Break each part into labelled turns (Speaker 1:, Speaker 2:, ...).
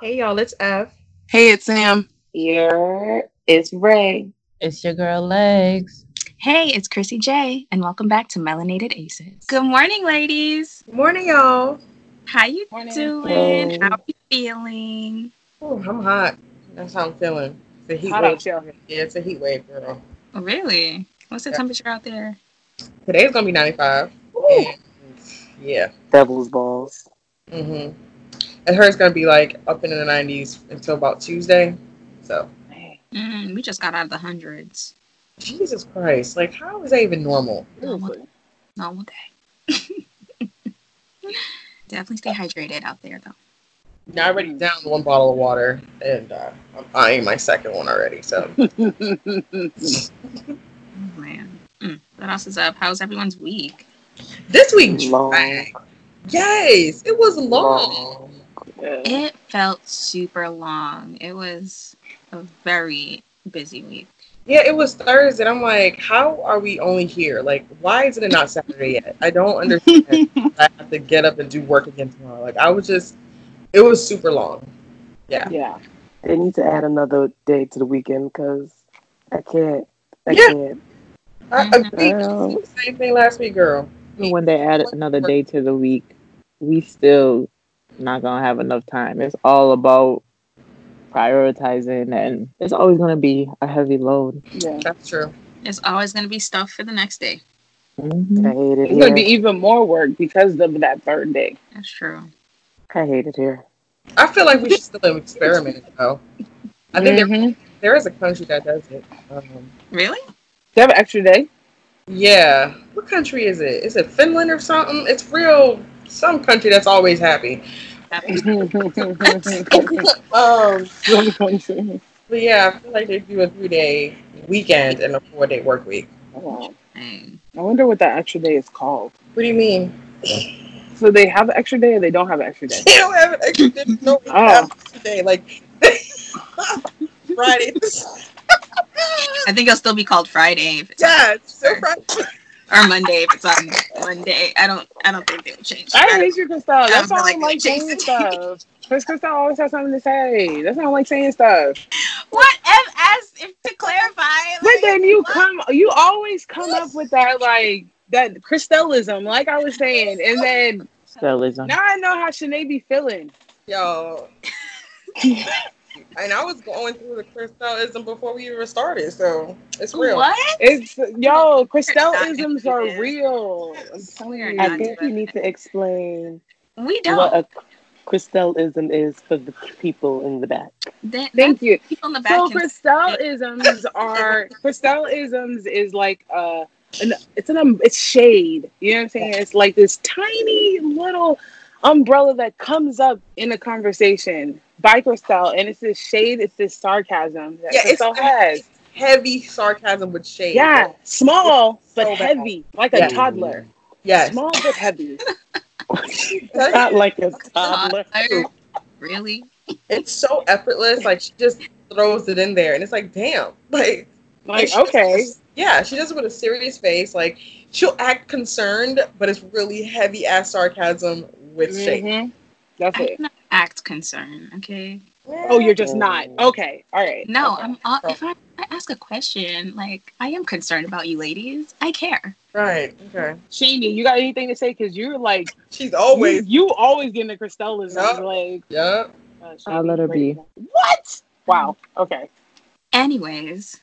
Speaker 1: Hey y'all, it's F.
Speaker 2: Hey, it's Sam.
Speaker 3: Here it's Ray.
Speaker 4: It's your girl Legs.
Speaker 5: Hey, it's Chrissy J, and welcome back to Melanated Aces. Good morning, ladies.
Speaker 1: Good morning, y'all.
Speaker 5: How you
Speaker 2: Morning.
Speaker 5: doing?
Speaker 3: Hey.
Speaker 5: How are you feeling?
Speaker 1: Ooh, I'm hot. That's how I'm feeling. It's a heat
Speaker 2: Hot
Speaker 1: wave.
Speaker 2: out here.
Speaker 1: Yeah, it's a heat wave, girl.
Speaker 5: Oh, really? What's the
Speaker 1: Yeah.
Speaker 5: temperature out there?
Speaker 1: Today's gonna be 95. Yeah.
Speaker 3: Devil's balls.
Speaker 1: hmm And hers gonna be like up in the 90s until about Tuesday. So,
Speaker 5: Mm, we just got out of the hundreds.
Speaker 1: Jesus Christ, like how is that even normal?
Speaker 5: Normal, normal day. Definitely stay hydrated out there, though.
Speaker 1: Now I already down one bottle of water, and uh, I'm eyeing my second one already. So
Speaker 5: Oh, man. What else is up? How's everyone's week?
Speaker 1: this week,
Speaker 3: Long.
Speaker 1: yes, it was long.
Speaker 3: Yeah.
Speaker 5: It felt super long. It was a very busy week.
Speaker 1: Yeah, it was Thursday. I'm like, how are we only here? Like, why isn't it not Saturday yet? I don't understand. I have to get up and do work again tomorrow. Like, I was just, it was super long. Yeah.
Speaker 2: Yeah.
Speaker 3: They need to add another day to the weekend because I can't. I
Speaker 1: Yeah.
Speaker 3: can't.
Speaker 1: I agreed.
Speaker 3: Well.
Speaker 1: Same thing last week, girl.
Speaker 4: When they add another day to the week, we still not gonna have enough time. It's all about prioritizing, and it's always gonna be a heavy load.
Speaker 2: Yeah.
Speaker 1: That's true.
Speaker 5: It's always going to be stuff for the next day.
Speaker 4: Mhm.
Speaker 3: I hate it
Speaker 2: It's gonna be even more work because of that third day.
Speaker 5: That's true.
Speaker 3: I hate it here.
Speaker 1: I feel like we should still experiment, though. I think there,
Speaker 2: Mhm.
Speaker 1: there is a country that does it. Um,
Speaker 5: Really?
Speaker 2: They have an extra day.
Speaker 1: yeah. What country is it? Is it Finland or something? It's real, some country that's always happy. Um, but yeah, I feel like they do a three day weekend and a four day work week.
Speaker 5: Dang.
Speaker 2: I wonder what that extra day is called.
Speaker 1: What do you mean?
Speaker 2: So they have an extra day or they don't have an extra day?
Speaker 1: They don't have an extra day. No, we
Speaker 2: Oh.
Speaker 1: have an extra day. Like Friday.
Speaker 5: I think it'll still be called Friday if it's
Speaker 1: yeah, it's still Friday.
Speaker 5: or Monday if it's on Monday. I don't. I don't think they'll change.
Speaker 2: I
Speaker 5: that.
Speaker 2: hate you, Christelle. That's
Speaker 5: I
Speaker 2: why I
Speaker 5: like
Speaker 2: don't like
Speaker 5: they
Speaker 2: saying stuff. Because Christelle always has something to say. That's why I don't like saying stuff.
Speaker 5: What? If, as if to clarify.
Speaker 2: But then you
Speaker 5: what?
Speaker 2: come, you always come up with that like that Christellism, like I was saying, and then
Speaker 4: Stylism.
Speaker 2: now I know how Shanae be feeling.
Speaker 1: Yo. and I was going through the Christellism before we even started, so it's real.
Speaker 5: What?
Speaker 2: It's yo, Christellisms
Speaker 5: Not
Speaker 2: are real. I'm telling
Speaker 5: We're
Speaker 2: you.
Speaker 3: I think you need to explain
Speaker 5: We don't.
Speaker 3: what a Christellism is for the people in the back.
Speaker 5: That-
Speaker 2: Thank you.
Speaker 5: people in the back.
Speaker 2: So
Speaker 5: can-
Speaker 2: Christellisms are Christellisms is like uh an, it's an um, it's shade. You know what I'm saying? It's like this tiny little umbrella that comes up in a conversation by style, and it's this shade, it's this sarcasm that
Speaker 1: Yeah, it's-
Speaker 2: Christelle has.
Speaker 1: Heavy sarcasm with shade.
Speaker 2: Yeah, small but
Speaker 1: So bad.
Speaker 2: heavy, like a
Speaker 1: Yeah.
Speaker 2: toddler.
Speaker 1: Yes.
Speaker 2: Small but heavy.
Speaker 3: Not like a toddler.
Speaker 5: Toddler? Really?
Speaker 1: It's so effortless. Like she just throws it in there, and it's like, damn. Like,
Speaker 2: Like
Speaker 1: she does it
Speaker 2: okay,
Speaker 1: with- yeah, she does it with a serious face. Like she'll act concerned, but it's really heavy ass sarcasm with shade.
Speaker 2: Mhm. that's
Speaker 5: I
Speaker 2: it.
Speaker 5: do not act concerned. Okay.
Speaker 2: Oh, you're just not okay. All right.
Speaker 5: No,
Speaker 2: Okay.
Speaker 5: I'm. Uh, if I, I ask a question, like I am concerned about you, ladies. I care.
Speaker 1: right. Okay.
Speaker 2: Shaney, you got anything to say? Because you're like
Speaker 1: She's always.
Speaker 2: you, you always get into Christellism.
Speaker 1: Yeah.
Speaker 2: Like
Speaker 1: Yeah.
Speaker 2: uh,
Speaker 4: I'll let her be.
Speaker 2: What? Wow. Okay.
Speaker 5: Anyways,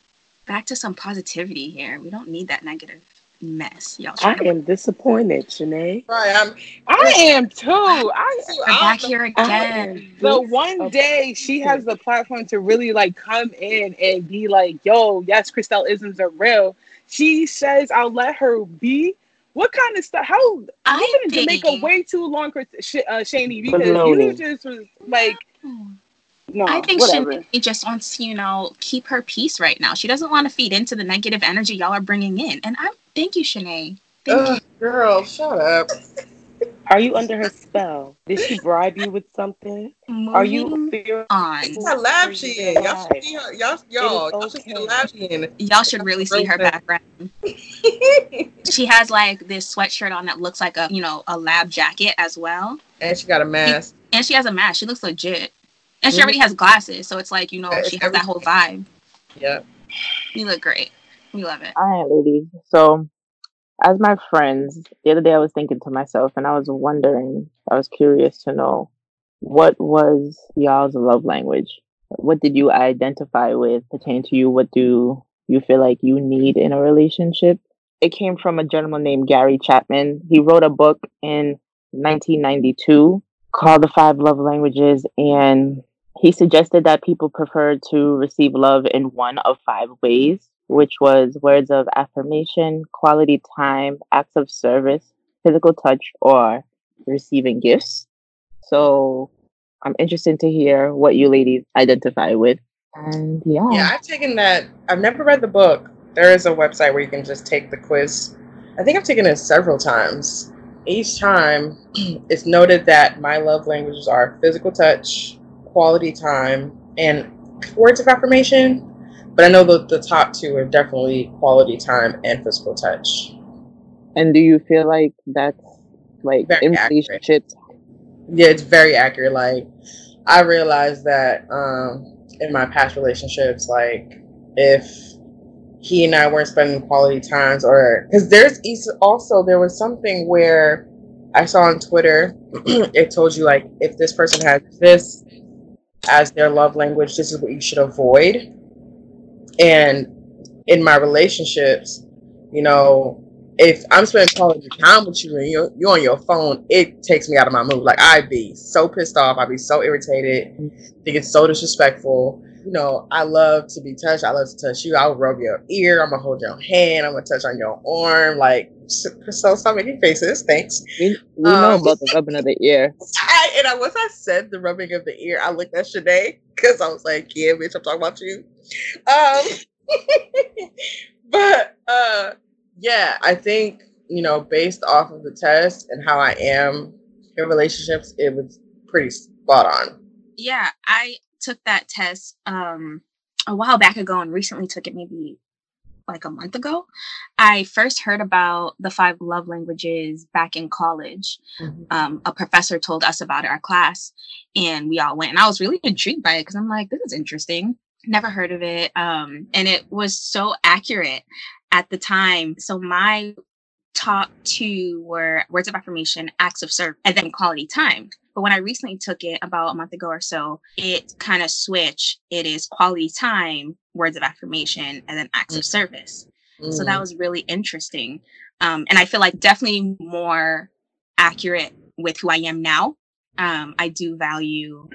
Speaker 5: back to some positivity here. We don't need that negative mess, y'all.
Speaker 3: I am disappointed, Shanae.
Speaker 1: Right. I'm.
Speaker 2: I am too. I
Speaker 5: We're back here again.
Speaker 2: the one day she has the platform to really like come in and be like, "Yo, yes, Christelle isms are real." She says, "I'll let her be." What kind of stuff? How you
Speaker 5: I
Speaker 2: been in
Speaker 5: think-
Speaker 2: Jamaica way too long, Chris- uh, Shani, because
Speaker 3: Baloney.
Speaker 2: you just was like, no,
Speaker 5: I think
Speaker 2: whatever.
Speaker 5: Shanae just wants to, you know, keep her peace right now. She doesn't want to feed into the negative energy y'all are bringing in. And I'm thank you, Shanae. Thank
Speaker 1: Ugh, girl, shut up.
Speaker 3: Are you under her spell? Did she bribe you with something? Are you
Speaker 5: Moving
Speaker 3: fearful
Speaker 5: on.
Speaker 1: Look at that lab she
Speaker 3: your
Speaker 1: in. Y'all should
Speaker 3: life?
Speaker 1: see her. Y'all, y'all, y'all should see the
Speaker 3: okay.
Speaker 1: she in.
Speaker 5: Y'all should really see her background. She has like this sweatshirt on that looks like a you know a lab jacket as well,
Speaker 1: and she got a mask.
Speaker 5: and she has a mask. She looks legit, and she already has glasses, so it's like you know
Speaker 1: Yeah,
Speaker 5: she
Speaker 1: it's
Speaker 5: has that whole vibe.
Speaker 1: Yep.
Speaker 5: You look great. We love it.
Speaker 4: All right, ladies. So, as my friends, the other day I was thinking to myself, and I was wondering, I was curious to know, what was y'all's love language? What did you identify with pertaining to you? What do you feel like you need in a relationship? It came from a gentleman named Gary Chapman. He wrote a book in 1992 called The Five Love Languages, and he suggested that people prefer to receive love in one of five ways, which was words of affirmation, quality time, acts of service, physical touch, or receiving gifts. So I'm interested to hear what you ladies identify with. And yeah,
Speaker 1: Yeah, I've taken that. I've never read the book. There is a website where you can just take the quiz. I think I've taken it several times. Each time, it's noted that my love languages are physical touch, quality time, and words of affirmation. But I know the, the top two are definitely quality time and physical touch.
Speaker 4: and do you feel like that's like
Speaker 1: Very
Speaker 4: in
Speaker 1: accurate.
Speaker 4: relationships?
Speaker 1: Yeah, it's very accurate. Like I realized that um, in my past relationships, like if he and I weren't spending quality times, or because there's also there was something where I saw on Twitter, it told you like if this person has this as their love language, this is what you should avoid. And in my relationships, you know, if I'm spending quality time with you and you're, you're on your phone, it takes me out of my mood. Like I'd be so pissed off. I'd be so irritated. think it's so disrespectful. You know, I love to be touched. I love to touch you. I'll rub your ear. I'm gonna hold your hand. I'm gonna touch on your arm. Like, so stop making faces. Thanks.
Speaker 4: We, we know
Speaker 1: Um,
Speaker 4: about the rubbing of the ear.
Speaker 1: I, and I, once I said the rubbing of the ear, I looked at Shanae because I was like, yeah, bitch, I'm talking about you. Um, but uh, yeah, I think, you know, based off of the test and how I am in relationships, it was pretty spot on.
Speaker 5: Yeah, I took that test um a while back ago and recently took it maybe like a month ago. I first heard about the five love languages back in college. Um, a professor told us about it, our class, and we all went. And I was really intrigued by it because I'm like, this is interesting. Never heard of it. Um, and it was so accurate at the time. So my top two were words of affirmation, acts of service, and then quality time. But when I recently took it about a month ago or so, it kind of switched. It is quality time, words of affirmation, and then acts of service. So that
Speaker 1: Mm.
Speaker 5: was really interesting. Um, and I feel like definitely more accurate with who I am now. Um, I do value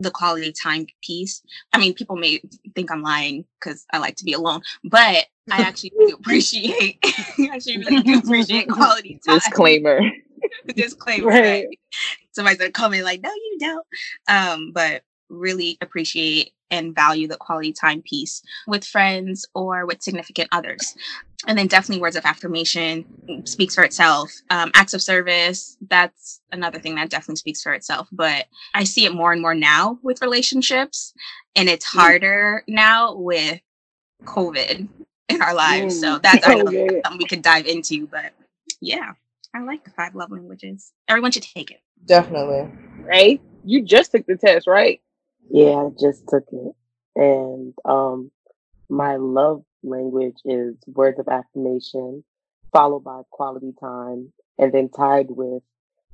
Speaker 5: the quality time piece. I mean, people may think I'm lying because I like to be alone, but I actually do appreciate, I actually really do appreciate quality time.
Speaker 4: Disclaimer.
Speaker 5: Disclaimer.
Speaker 2: Right.
Speaker 5: Right. Somebody's gonna come in like, no, you don't. Um, but really appreciate and value the quality time piece with friends or with significant others. And then definitely words of affirmation speaks for itself. Um, acts of service, that's another thing that definitely speaks for itself. But I see it more and more now with relationships, and it's harder now with COVID in our lives. So
Speaker 2: Mm.
Speaker 5: that's
Speaker 2: Okay.
Speaker 5: something we could dive into. But yeah, I like the five love languages. Everyone should take it.
Speaker 1: Definitely.
Speaker 2: Right? You just took the test, right?
Speaker 3: Yeah, I just took it. And um my love language is words of affirmation, followed by quality time, and then tied with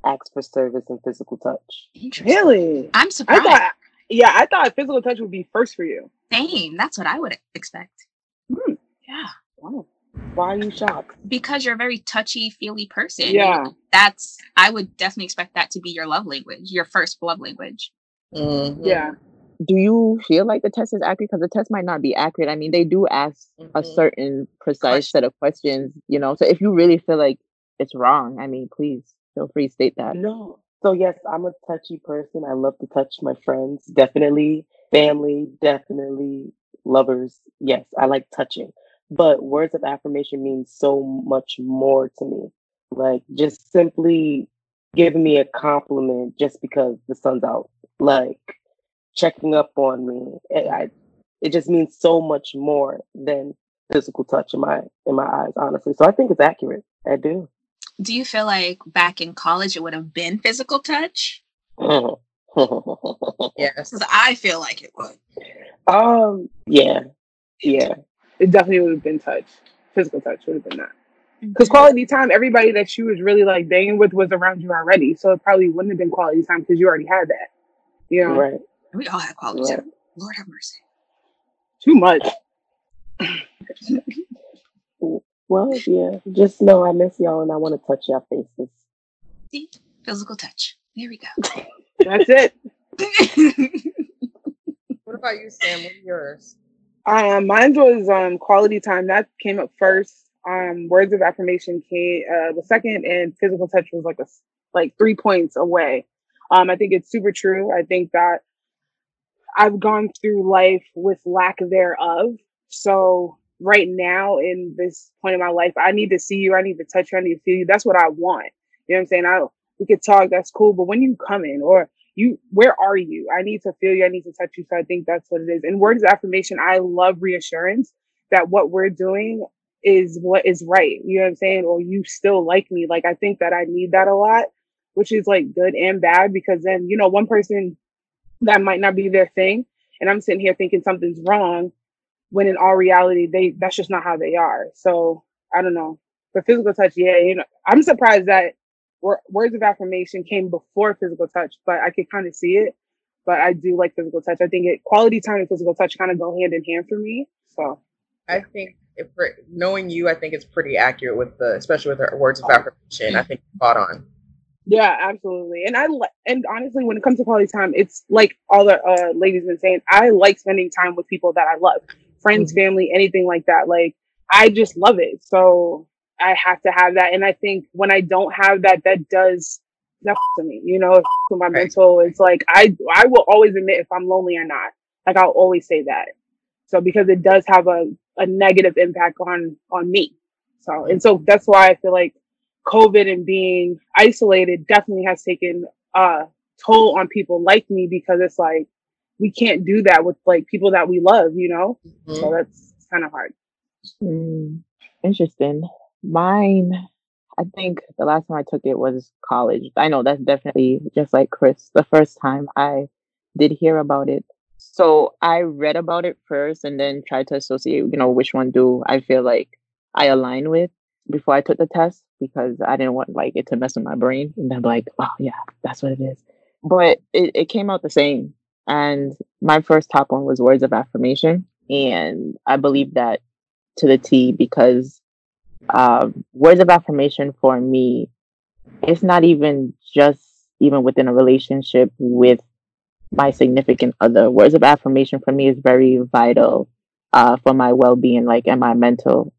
Speaker 3: acts for service and physical touch.
Speaker 2: Really?
Speaker 5: I'm
Speaker 2: I
Speaker 5: surprised.
Speaker 2: thought yeah, I thought physical touch would be first for you.
Speaker 5: Same. That's what I would expect.
Speaker 2: Hmm.
Speaker 5: Yeah.
Speaker 3: Wow. Why are you shocked?
Speaker 5: Because you're a very touchy, feely person.
Speaker 2: Yeah.
Speaker 5: That's I would definitely expect that to be your love language, your first love language.
Speaker 1: Mhm.
Speaker 2: Yeah.
Speaker 4: Do you feel like the test is accurate? Because the test might not be accurate. I mean, they do ask a
Speaker 1: Mhm.
Speaker 4: certain precise
Speaker 5: Question.
Speaker 4: set of questions, you know. So if you really feel like it's wrong, I mean, please feel free to state that.
Speaker 3: No. So yes, I'm a touchy person. I love to touch my friends, definitely. Family, definitely. Lovers, yes, I like touching. But words of affirmation mean so much more to me. Like just simply giving me a compliment just because the sun's out, like checking up on me. It, I, it just means so much more than physical touch in my in my eyes, honestly. So I think it's accurate. I do.
Speaker 5: Do you feel like back in college it would have been physical touch?
Speaker 1: Yes.
Speaker 5: Because I feel like it would.
Speaker 3: um. Yeah. Yeah.
Speaker 2: It definitely would have been touch. Physical touch would have been that.
Speaker 5: Mm-hmm.
Speaker 2: Because quality time, everybody that she was really like banging with was around you already. So it probably wouldn't have been quality time because you already had that. You know,
Speaker 3: Right.
Speaker 5: We all had quality
Speaker 3: Right.
Speaker 5: time. Lord have mercy.
Speaker 2: too much.
Speaker 3: Well, yeah. Just know I miss y'all and I want to touch your faces.
Speaker 5: See? Physical touch. There we go.
Speaker 2: That's it.
Speaker 1: What about you, Sam? What are yours?
Speaker 2: Um, mine was um quality time. That came up first. Um, words of affirmation came uh was second, and physical touch was like a like three points away. Um, I think it's super true. I think that I've gone through life with lack thereof. So right now, in this point in my life, I need to see you. I need to touch you. I need to feel you. That's what I want. You know what I'm saying? I we could talk. That's cool. But when you come in, or you, where are you? I need to feel you. I need to touch you. So I think that's what it is. And words of affirmation, I love reassurance that what we're doing is what is right. You know what I'm saying? Or you still like me. Like I think that I need that a lot, which is like good and bad because then, you know, one person that might not be their thing. And I'm sitting here thinking something's wrong when in all reality, they that's just not how they are. So I don't know. But physical touch, yeah, you know, I'm surprised that words of affirmation came before physical touch, but I could kind of see it. But I do like physical touch. I think it quality time and physical touch kind of go hand in hand for me. So
Speaker 1: I think if knowing you, I think it's pretty accurate with the, especially with her words of affirmation. I think spot on.
Speaker 2: Yeah, absolutely. And I li- and honestly, when it comes to quality time, it's like all the uh, ladies been saying. I like spending time with people that I love, friends,
Speaker 1: Mhm.
Speaker 2: family, anything like that. Like I just love it. So I have to have that. And I think when I don't have that, that does that to me. You know, with my
Speaker 1: Right.
Speaker 2: mental, it's like I I will always admit if I'm lonely or not. Like I'll always say that. So because it does have a a negative impact on on me. So and so that's why I feel like COVID and being isolated definitely has taken a toll on people like me because it's like we can't do that with like people that we love, you know?
Speaker 1: Mhm.
Speaker 2: So that's kind of hard.
Speaker 4: Mm, interesting. Mine, I think the last time I took it was college. I know that's definitely just like Chris, the first time I did hear about it. So I read about it first and then tried to associate, you know, which one do I feel like I align with before I took the test because I didn't want like it to mess with my brain and then like, oh yeah, that's what it is. But it, it came out the same. And my first top one was words of affirmation. And I believe that to the T because um, words of affirmation for me, it's not even just even within a relationship with my significant other. Words of affirmation for me is very vital uh, for my well being, like, and my mental,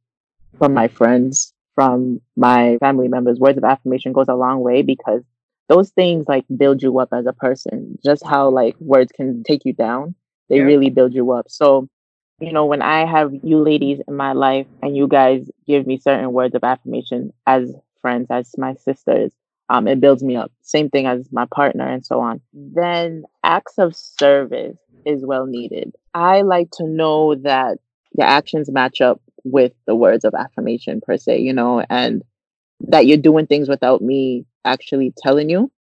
Speaker 4: from my friends, from my family members. Words of affirmation goes a long way because those things like build you up as a person. Just how like words can take you down, they
Speaker 1: Yeah.
Speaker 4: really build you up. So you know, when I have you ladies in my life and you guys give me certain words of affirmation as friends, as my sisters, um, it builds me up. Same thing as my partner and so on. Then acts of service is well needed. I like to know that the actions match up with the words of affirmation per se, you know, and that you're doing things without me actually telling you.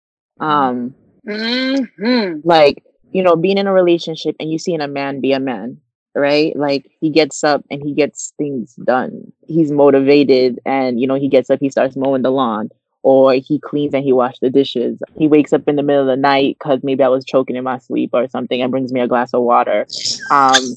Speaker 4: Um,
Speaker 2: hmm
Speaker 4: like you know being in a relationship and you seeing a man be a man right? Like he gets up and he gets things done. He's motivated and you know he gets up he starts mowing the lawn or he cleans and he washes the dishes. He wakes up in the middle of the night because maybe i was choking in my sleep or something and brings me a glass of water. Um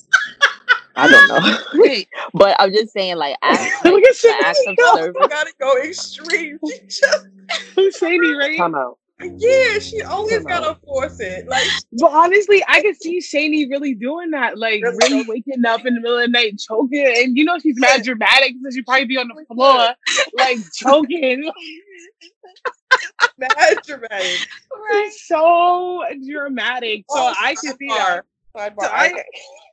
Speaker 4: i don't know.
Speaker 5: Wait,
Speaker 4: but i'm just saying like acts,
Speaker 2: Look
Speaker 4: like,
Speaker 2: at
Speaker 4: acts of service.
Speaker 1: Gotta go extreme. She just,
Speaker 2: Who's right?
Speaker 3: Time out.
Speaker 1: Yeah, she always
Speaker 3: Come
Speaker 1: gotta force it. Like,
Speaker 2: But honestly, I could see Shani really doing that, like
Speaker 1: Really?
Speaker 2: really waking up in the middle of the night choking, and you know she's mad dramatic, so she'd probably be on the floor like choking.
Speaker 1: mad dramatic.
Speaker 5: right.
Speaker 2: so dramatic. So
Speaker 1: Oh,
Speaker 2: I can see that.
Speaker 1: sidebar. Sidebar.
Speaker 2: So
Speaker 1: I,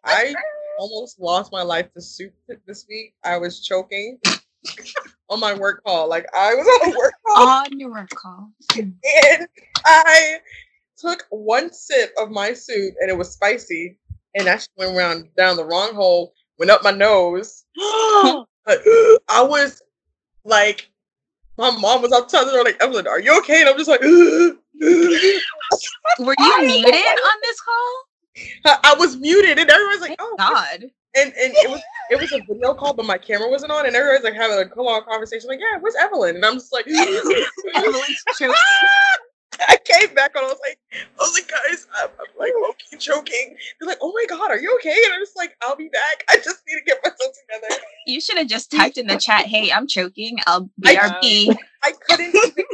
Speaker 2: I,
Speaker 1: I almost lost my life to soup this week. I was choking on my work call. Like I was on a work
Speaker 5: On your call.
Speaker 1: and I took one sip of my soup and it was spicy and shit went around down the wrong hole, went up my nose. Like, I was like, my mom was up telling her like, Evelyn, are you okay? And I'm just like,
Speaker 5: Were you muted on this call?
Speaker 1: I, I was muted and everyone's like, oh,
Speaker 5: God.
Speaker 1: And and it was it was a video call, but my camera wasn't on, and everybody's like having a long conversation, like, yeah, where's Evelyn? And I'm just like,
Speaker 5: Evelyn's choking.
Speaker 1: I came back and I was like, I was like, guys, I'm, I'm like okay, choking. They're like, oh my god, are you okay? And I'm just like, I'll be back. I just need to get myself together.
Speaker 5: You should have just typed in the chat, hey, I'm choking. I'll BRB.
Speaker 1: I couldn't even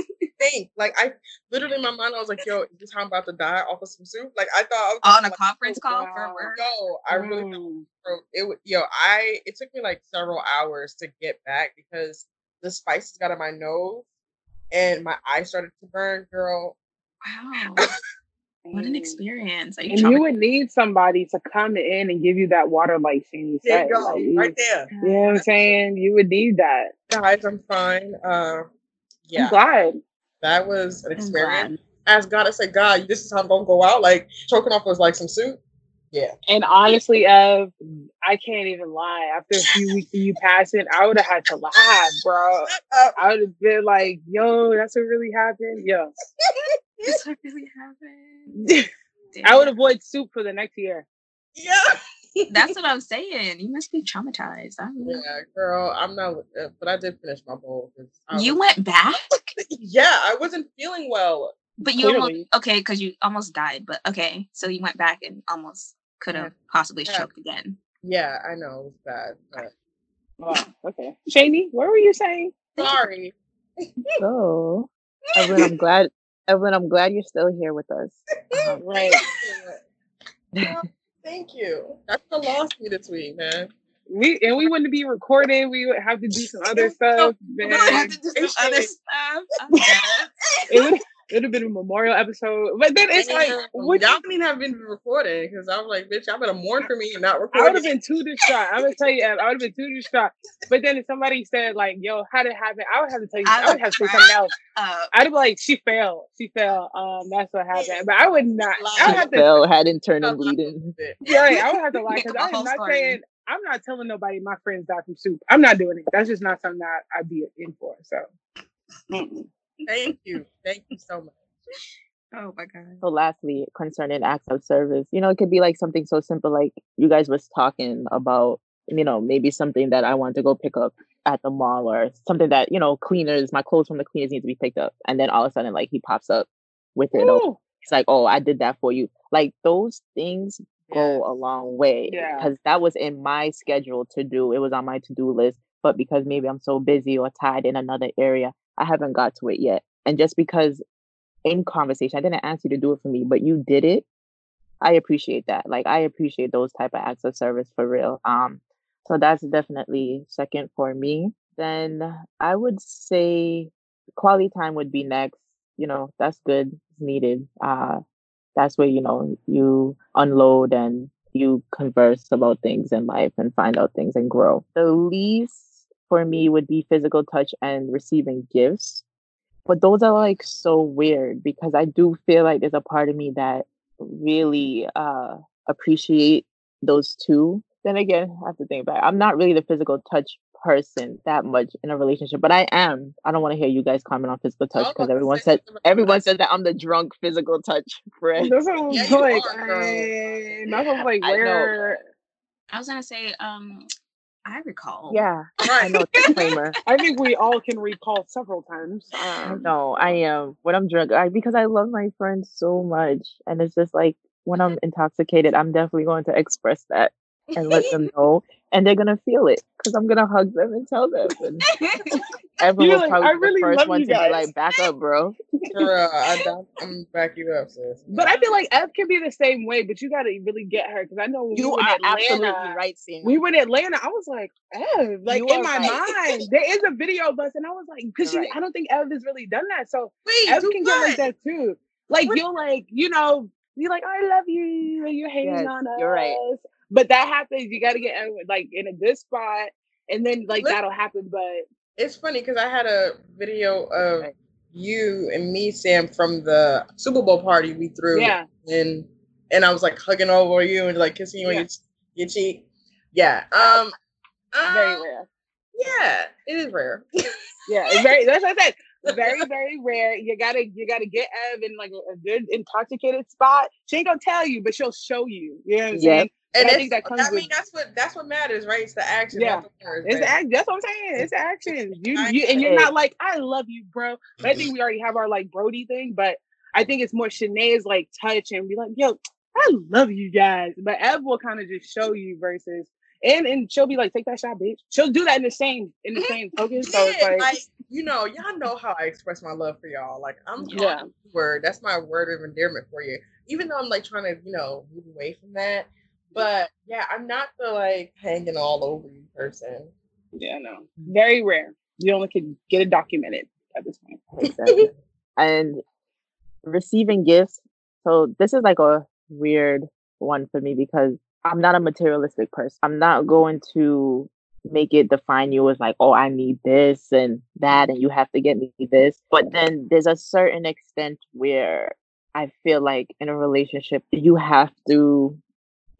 Speaker 1: think. Like I literally in my mind, I was like, yo, is this how I'm about to die off of some soup? Like I thought I was
Speaker 5: On a
Speaker 1: like,
Speaker 5: conference call
Speaker 2: wow.
Speaker 5: for work.
Speaker 1: no, I really
Speaker 2: Mm.
Speaker 1: bro, it wa- yo, I it took me like several hours to get back because the spices got in my nose and my eyes started to burn, girl.
Speaker 5: Wow. What an
Speaker 2: Mm.
Speaker 5: experience. Are you
Speaker 2: And you would need somebody to come in and give you that water like Shane
Speaker 1: There
Speaker 2: said.
Speaker 1: you go,
Speaker 2: Like, you,
Speaker 1: right there.
Speaker 2: you know what I'm saying? You would need that.
Speaker 1: Guys, I'm fine. Uh
Speaker 2: I'm
Speaker 1: yeah,
Speaker 2: glad.
Speaker 1: That was an
Speaker 5: I'm
Speaker 1: experience. As God, I said, God, this is how I'm gonna go out. Like choking off was like some soup. Yeah.
Speaker 2: And honestly, Ev, I can't even lie. After a few weeks of you passing, I would have had to laugh, bro.
Speaker 1: Uh,
Speaker 2: I would have been like, yo, that's what really happened. Yo.
Speaker 5: This what really happened.
Speaker 2: I would avoid soup for the next year.
Speaker 1: yeah.
Speaker 5: That's what I'm saying. You must be traumatized. I don't know.
Speaker 1: Yeah, girl, I'm not, uh, but I did finish my bowl. I
Speaker 5: You went back,
Speaker 1: yeah, I wasn't feeling well.
Speaker 5: but you almost okay because you almost died. But okay, so you went back and almost could have possibly
Speaker 1: Yeah.
Speaker 5: choked again.
Speaker 1: Yeah, I know it was bad, but
Speaker 2: Oh, okay. Shani, what were you saying?
Speaker 1: sorry.
Speaker 4: So, Evelyn, I'm glad. Evelyn, I'm glad you're still here with us. Um,
Speaker 2: Right.
Speaker 1: Well, Thank you. That's the lost me this week, man.
Speaker 2: We and we wouldn't be recording. We would have to do some other stuff.
Speaker 5: We're gonna have to do some other
Speaker 1: appreciate it.
Speaker 5: stuff.
Speaker 2: It would it would have been a memorial episode. But then it's like,
Speaker 1: Damn,
Speaker 2: would
Speaker 1: y'all didn't even have been recording because I was like, bitch, y'all better mourn for me and not record.
Speaker 2: I would have been too distraught. I'm gonna tell you, I would have been too distraught. But then if somebody said like, "Yo, how did it happen?" I would have to tell you.
Speaker 5: I
Speaker 2: I would
Speaker 5: would
Speaker 2: have to say something else.
Speaker 5: Uh,
Speaker 2: I'd be like, "She failed. She failed. Um, that's what happened." But I would not. I would have to.
Speaker 4: Bell had internal bleeding.
Speaker 2: Yeah, right, I would have to lie
Speaker 5: Make
Speaker 2: because
Speaker 5: up a
Speaker 2: I am not
Speaker 5: story.
Speaker 2: saying. I'm not telling nobody my friends died from soup. I'm not doing it. That's just not something that I'd be in for. So.
Speaker 1: Thank you. Thank you so much.
Speaker 5: oh my god.
Speaker 4: So, lastly, concerning acts of service, you know, it could be like something so simple, like you guys was talking about, you know, maybe something that I want to go pick up at the mall or something that you know, cleaners, my clothes from the cleaners need to be picked up, and then all of a sudden, like he pops up with it. oh, He's like, "Oh, I did that for you." Like those things go a long way
Speaker 2: Yeah.
Speaker 4: because that was in my schedule to do. It was on my to-do list, but because maybe I'm so busy or tied in another area, I haven't got to it yet. And just because in conversation, I didn't ask you to do it for me, but you did it. I appreciate that. Like I appreciate those type of acts of service for real. Um, so that's definitely second for me. Then I would say quality time would be next. You know, that's good. It's needed. Uh, that's where you know you unload and you converse about things in life and find out things and grow. The least for me would be physical touch and receiving gifts. But those are like so weird because I do feel like there's a part of me that really uh appreciate those two. Then again, I have to think back. I'm not really the physical touch person that much in a relationship, but I am. I don't want to hear you guys comment on physical touch because
Speaker 1: about
Speaker 4: everyone
Speaker 1: say
Speaker 4: said everyone
Speaker 1: that.
Speaker 4: says that I'm the drunk physical touch friend.
Speaker 2: that's what I was
Speaker 1: Yeah,
Speaker 2: like.
Speaker 1: are, girl.
Speaker 2: That's what I was like. Where
Speaker 5: I was gonna say, um, I recall.
Speaker 4: Yeah, I know disclaimer.
Speaker 2: I think we all can recall several times.
Speaker 4: I
Speaker 2: Um,
Speaker 4: know I am when I'm drunk I, because I love my friends so much, and it's just like when I'm intoxicated, I'm definitely going to express that and let them know, and they're gonna feel it because I'm gonna hug them and tell them. And everyone
Speaker 2: You're like,
Speaker 4: probably
Speaker 2: "I
Speaker 4: be
Speaker 2: really
Speaker 4: the first one
Speaker 2: you
Speaker 4: to be like, "Back up, bro."
Speaker 1: Girl, I, don't- I'm back you up, sis.
Speaker 2: But I feel like F can be the same way, but you got to really get her because I know when we
Speaker 4: You
Speaker 2: were
Speaker 4: are
Speaker 2: Atlanta,
Speaker 4: absolutely right, Sam.
Speaker 2: we were in Atlanta. I was like, Ev, like
Speaker 4: You
Speaker 2: in my
Speaker 4: right.
Speaker 2: mind, there is a video of us, and I was like, because
Speaker 4: right.
Speaker 2: I don't think Ev has really done that. So
Speaker 1: Wait,
Speaker 2: Ev can get like that too. Like
Speaker 1: What?
Speaker 2: you'll like, you know, you're like, I love you, and you're hating
Speaker 4: Yes,
Speaker 2: on us.
Speaker 4: you're right.
Speaker 2: But that happens. You got to get like in a good spot, and then like
Speaker 1: Let-
Speaker 2: that'll happen. But
Speaker 1: It's funny because I had a video of
Speaker 4: Right.
Speaker 1: you and me, Sam, from the Super Bowl party we threw.
Speaker 2: Yeah.
Speaker 1: And and I was like hugging over you and like kissing you on your, your cheek. Yeah. Um.
Speaker 2: Very
Speaker 1: um,
Speaker 2: rare.
Speaker 1: Yeah, it is rare.
Speaker 2: Yeah, it's very. That's what I said. Very, very rare. You gotta, you gotta get Ev in like a, a good intoxicated spot. She ain't gonna tell you, but she'll show you. You know what I'm
Speaker 4: Yeah.
Speaker 2: saying?
Speaker 1: And
Speaker 2: I think that comes
Speaker 1: I mean,
Speaker 2: with-
Speaker 1: that's what that's what matters, right? It's the action,
Speaker 2: Yeah.
Speaker 1: the words.
Speaker 2: It's act. That's what I'm saying. It's action. You, you, and you're not like I love you, bro. But I think we already have our like Brody thing. But I think it's more Shanae's like touch and be like, yo, I love you guys. But Ev will kind of just show you versus. And, and she'll be like, take that shot, bitch. She'll do that in the same in the mm-hmm. same token. So it's like,
Speaker 1: like you know, y'all know how I express my love for y'all. Like I'm
Speaker 2: Yeah.
Speaker 1: word. That's my word of endearment for you. Even though I'm like trying to, you know, move away from that. But yeah, I'm not the like hanging all over you person.
Speaker 2: yeah, no, very rare. You only can get it documented at this point.
Speaker 4: Exactly. and receiving gifts. So this is like a weird one for me because I'm not a materialistic person. I'm not going to make it define you as like, oh, I need this and that, and you have to get me this. But then there's a certain extent where I feel like in a relationship, you have to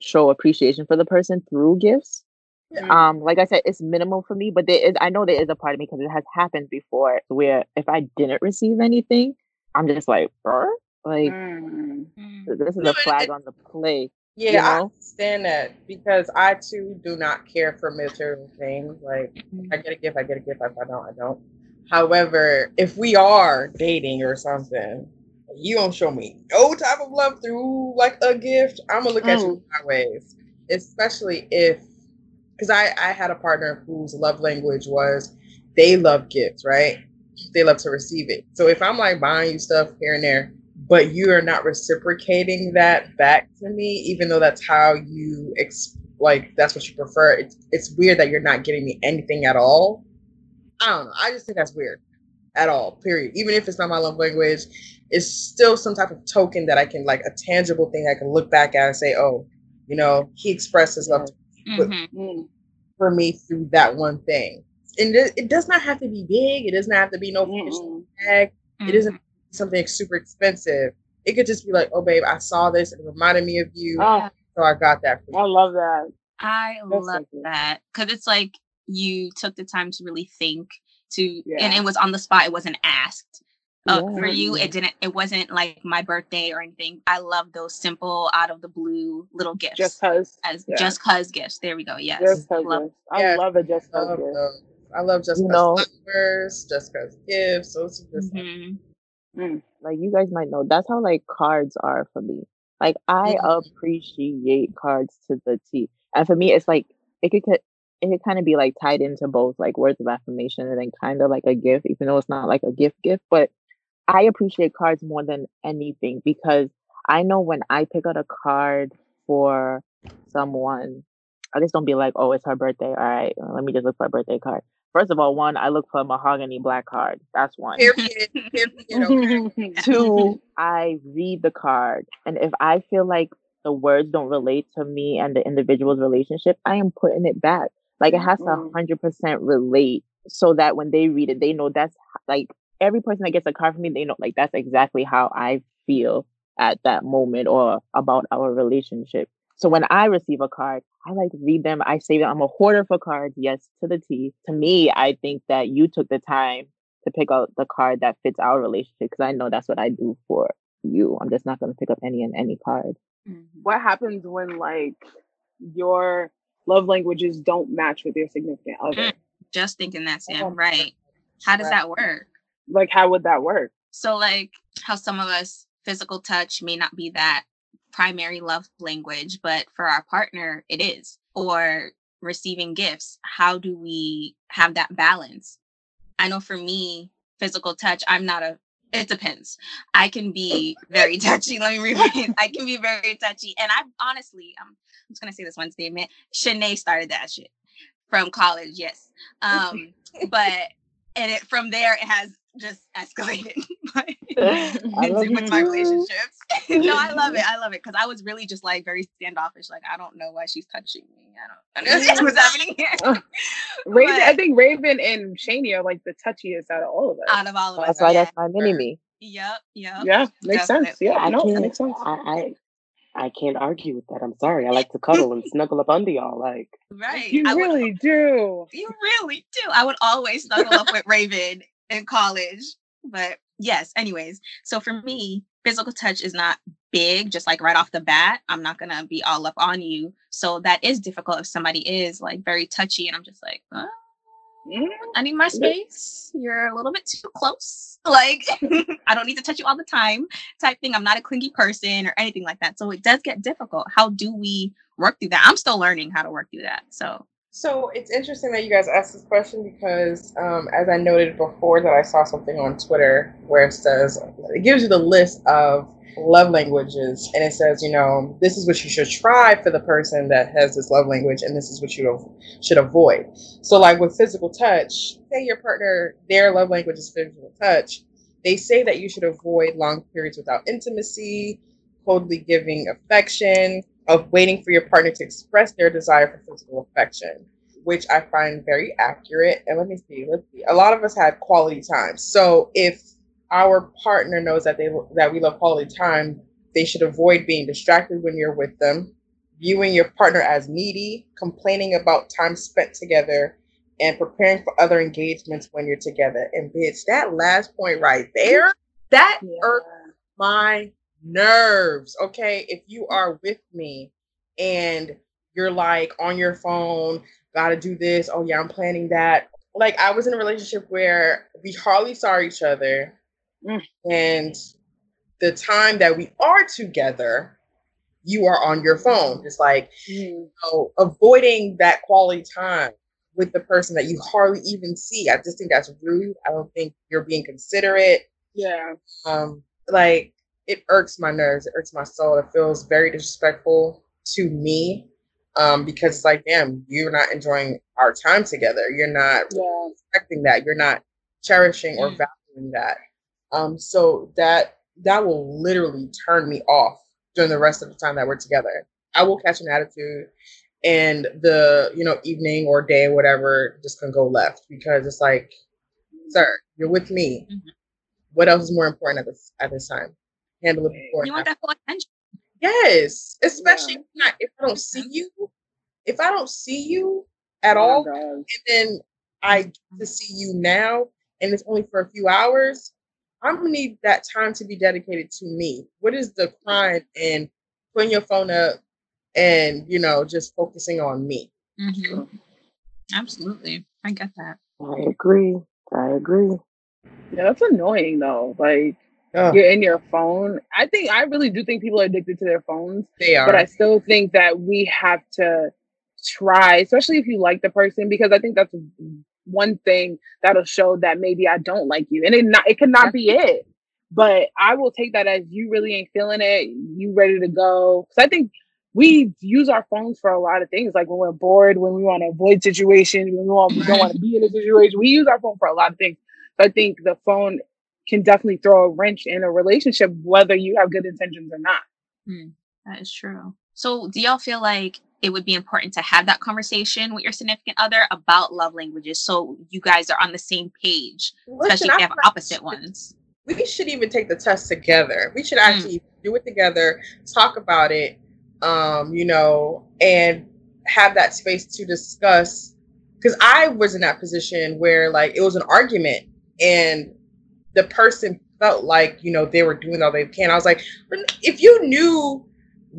Speaker 4: show appreciation for the person through gifts.
Speaker 1: Yeah.
Speaker 4: Um, like I said, it's minimal for me, but there is I know there is a part of me because it has happened before where if I didn't receive anything, I'm just like, "Bruh?" like
Speaker 2: Mm.
Speaker 5: Mm.
Speaker 4: this is
Speaker 1: No,
Speaker 4: a flag
Speaker 1: it-
Speaker 4: on the plate.
Speaker 1: Yeah,
Speaker 4: You
Speaker 1: I
Speaker 4: know?
Speaker 1: understand that because I too do not care for material things. Like if I get a gift, I get a gift. If I don't, I don't. However, if we are dating or something, you don't show me no type of love through like a gift. I'm gonna look at you mm. sideways, especially if because I I had a partner whose love language was they love gifts, right? They love to receive it. So if I'm like buying you stuff here and there, but you are not reciprocating that back to me, even though that's how you ex- like that's what you prefer. It's it's weird that you're not getting me anything at all. I don't know. I just think that's weird at all. Period. Even if it's not my love language, it's still some type of token that I can like a tangible thing I can look back at and say, oh, you know, he expressed his love
Speaker 5: Mhm.
Speaker 2: Mm.
Speaker 1: for me through that one thing. And it, it does not have to be big. It does not have to be no fish
Speaker 2: Mm-mm.
Speaker 1: bag. It isn't something super expensive. It could just be like, oh, babe, I saw this. It reminded me of you.
Speaker 2: Oh,
Speaker 1: So I got that for you.
Speaker 2: I love that.
Speaker 5: I
Speaker 2: That's
Speaker 5: love
Speaker 2: cute.
Speaker 5: that because it's like you took the time to really think to, and it was on the spot. It wasn't asked. Uh,
Speaker 4: Yeah.
Speaker 5: For you, it didn't. It wasn't like my birthday or anything. I love those simple, out of the blue little gifts.
Speaker 2: Just cause.
Speaker 5: as
Speaker 2: yeah.
Speaker 5: just cause gifts. There we go. Yes,
Speaker 2: Just cause.
Speaker 5: love.
Speaker 2: gifts. I
Speaker 1: Yes.
Speaker 2: love a just cause
Speaker 1: love
Speaker 2: gift.
Speaker 1: I love just
Speaker 4: You
Speaker 1: cause
Speaker 4: know-
Speaker 1: flowers, just cause gifts. Those are just
Speaker 5: Mhm.
Speaker 2: Mm.
Speaker 4: Like you guys might know, that's how like cards are for me. Like I
Speaker 1: Mhm.
Speaker 4: appreciate cards to the T. And for me, it's like it could it could kind of be like tied into both like words of affirmation and then kind of like a gift, even though it's not like a gift gift. But I appreciate cards more than anything because I know when I pick out a card for someone, I just don't be like, oh, it's her birthday. All right, uh, let me just look for a birthday card. First of all, one, I look for a mahogany black card. That's one.
Speaker 1: period. period. Okay.
Speaker 4: Two, I read the card. And if I feel like the words don't relate to me and the individual's relationship, I am putting it back. Like it has to
Speaker 2: Mm.
Speaker 4: 100% relate so that when they read it, they know that's like every person that gets a card from me, they know like that's exactly how I feel at that moment or about our relationship. So when I receive a card, I like read them. I say that I'm a hoarder for cards, yes, to the T. To me, I think that you took the time to pick out the card that fits our relationship because I know that's what I do for you. I'm just not going to pick up any and any card.
Speaker 5: Mhm.
Speaker 2: what happens when like your love languages don't match with your significant other?
Speaker 5: Just thinking that, Sam.
Speaker 1: Oh,
Speaker 5: right? How does
Speaker 1: right.
Speaker 5: that work?
Speaker 2: Like, how would that work?
Speaker 5: So, like how some of us physical touch may not be that primary love language, but for our partner, it is. Or receiving gifts. How do we have that balance? I know for me, physical touch, I'm not a, it depends. I can be very touchy. Let me rephrase. I can be very touchy. And I honestly, I'm, I'm just going to say this one statement. Shanae started that shit from college, yes. Um, but, and it from there, it has just escalated my
Speaker 4: I love you
Speaker 5: with my relationships. no, I love it. I love it because I was really just like very standoffish. Like I don't know why she's touching me. I don't understand what's happening here.
Speaker 2: Raven, I think Raven and Shani are like the touchiest out of all of us.
Speaker 5: Out of all of us,
Speaker 4: That's why
Speaker 5: yeah.
Speaker 4: that's my mini me.
Speaker 5: Yep, yep.
Speaker 2: yeah, makes sense. Yeah,
Speaker 3: I
Speaker 2: know
Speaker 3: can't.
Speaker 2: makes sense.
Speaker 3: I, I I can't argue with that. I'm sorry. I like to cuddle and snuggle up under y'all. Like
Speaker 5: Right.
Speaker 2: You
Speaker 5: I would-
Speaker 2: really do.
Speaker 5: You really do. I would always snuggle up with Raven in college. But yes, anyways. So for me, physical touch is not big, just like right off the bat. I'm not gonna be all up on you. So that is difficult if somebody is like very touchy and I'm just like,
Speaker 2: Mhm.
Speaker 5: I need my space. You're a little bit too close. Like I don't need to touch you all the time type thing. I'm not a clingy person or anything like that. So it does get difficult. How do we work through that? I'm still learning how to work through that. So
Speaker 1: So it's interesting that you guys asked this question because, um, as I noted before, that I saw something on Twitter where it says it gives you the list of love languages, and it says, you know, this is what you should try for the person that has this love language, and this is what you should avoid. So, like with physical touch, say your partner, their love language is physical touch. They say that you should avoid long periods without intimacy, coldly giving affection, of waiting for your partner to express their desire for physical affection, which I find very accurate. And let me see, let's see. A lot of us had quality time. So if our partner knows that they that we love quality time, they should avoid being distracted when you're with them, viewing your partner as needy, complaining about time spent together, and preparing for other engagements when you're together. And bitch, that last point right there, that irks my nerves. Okay. If you are with me and you're like on your phone, gotta do this. Oh, yeah, I'm planning that. Like, I was in a relationship where we hardly saw each other.
Speaker 2: Mm.
Speaker 1: And the time that we are together, you are on your phone. It's like,
Speaker 2: Mhm.
Speaker 1: know, avoiding that quality time with the person that you hardly even see. I just think that's rude. I don't think you're being considerate.
Speaker 2: Yeah.
Speaker 1: Um, like it irks my nerves. It irks my soul. It feels very disrespectful to me. Um, because it's like, damn, you're not enjoying our time together. You're not
Speaker 2: Yeah.
Speaker 1: respecting that. You're not cherishing or
Speaker 5: Mm.
Speaker 1: valuing that. Um, so that that will literally turn me off during the rest of the time that we're together. I will catch an attitude and the you know evening or day or whatever just can go left because it's like, sir, you're with me.
Speaker 5: Mhm.
Speaker 1: What else is more important at this at this time? Handle it before.
Speaker 5: you want that full attention.
Speaker 1: Yes, especially
Speaker 2: Yeah.
Speaker 1: if, not, if I don't see you. If I don't see you at
Speaker 2: Oh
Speaker 1: all, and then I get to see you now, and it's only for a few hours, I'm gonna need that time to be dedicated to me. What is the crime in putting your phone up and you know just focusing on me?
Speaker 5: Mhm. Absolutely. I get that.
Speaker 3: I agree. I agree.
Speaker 2: Yeah, that's annoying though. Like You're in your phone. I think I really do think people are addicted to their phones,
Speaker 1: they are.
Speaker 2: but I still think that we have to try, especially if you like the person, because I think that's one thing that'll show that maybe I don't like you, and it not it could not be it. But I will take that as you really ain't feeling it. You ready to go? Because I think we use our phones for a lot of things, like when we're bored, when we want to avoid situations, when we, want, we don't want to be in a situation. We use our phone for a lot of things. So I think the phone can definitely throw a wrench in a relationship, whether you have good intentions or not.
Speaker 5: That is true. So, do y'all feel like it would be important to have that conversation with your significant other about love languages so you guys are on the same page,
Speaker 1: Listen,
Speaker 5: especially if you have opposite ones?
Speaker 1: we should even take the test together. We should
Speaker 5: Mm.
Speaker 1: actually do it together, talk about it, um, you know, and have that space to discuss. Because I was in that position where, like, it was an argument, and the person felt like, you know, they were doing all they can. I was like, if you knew,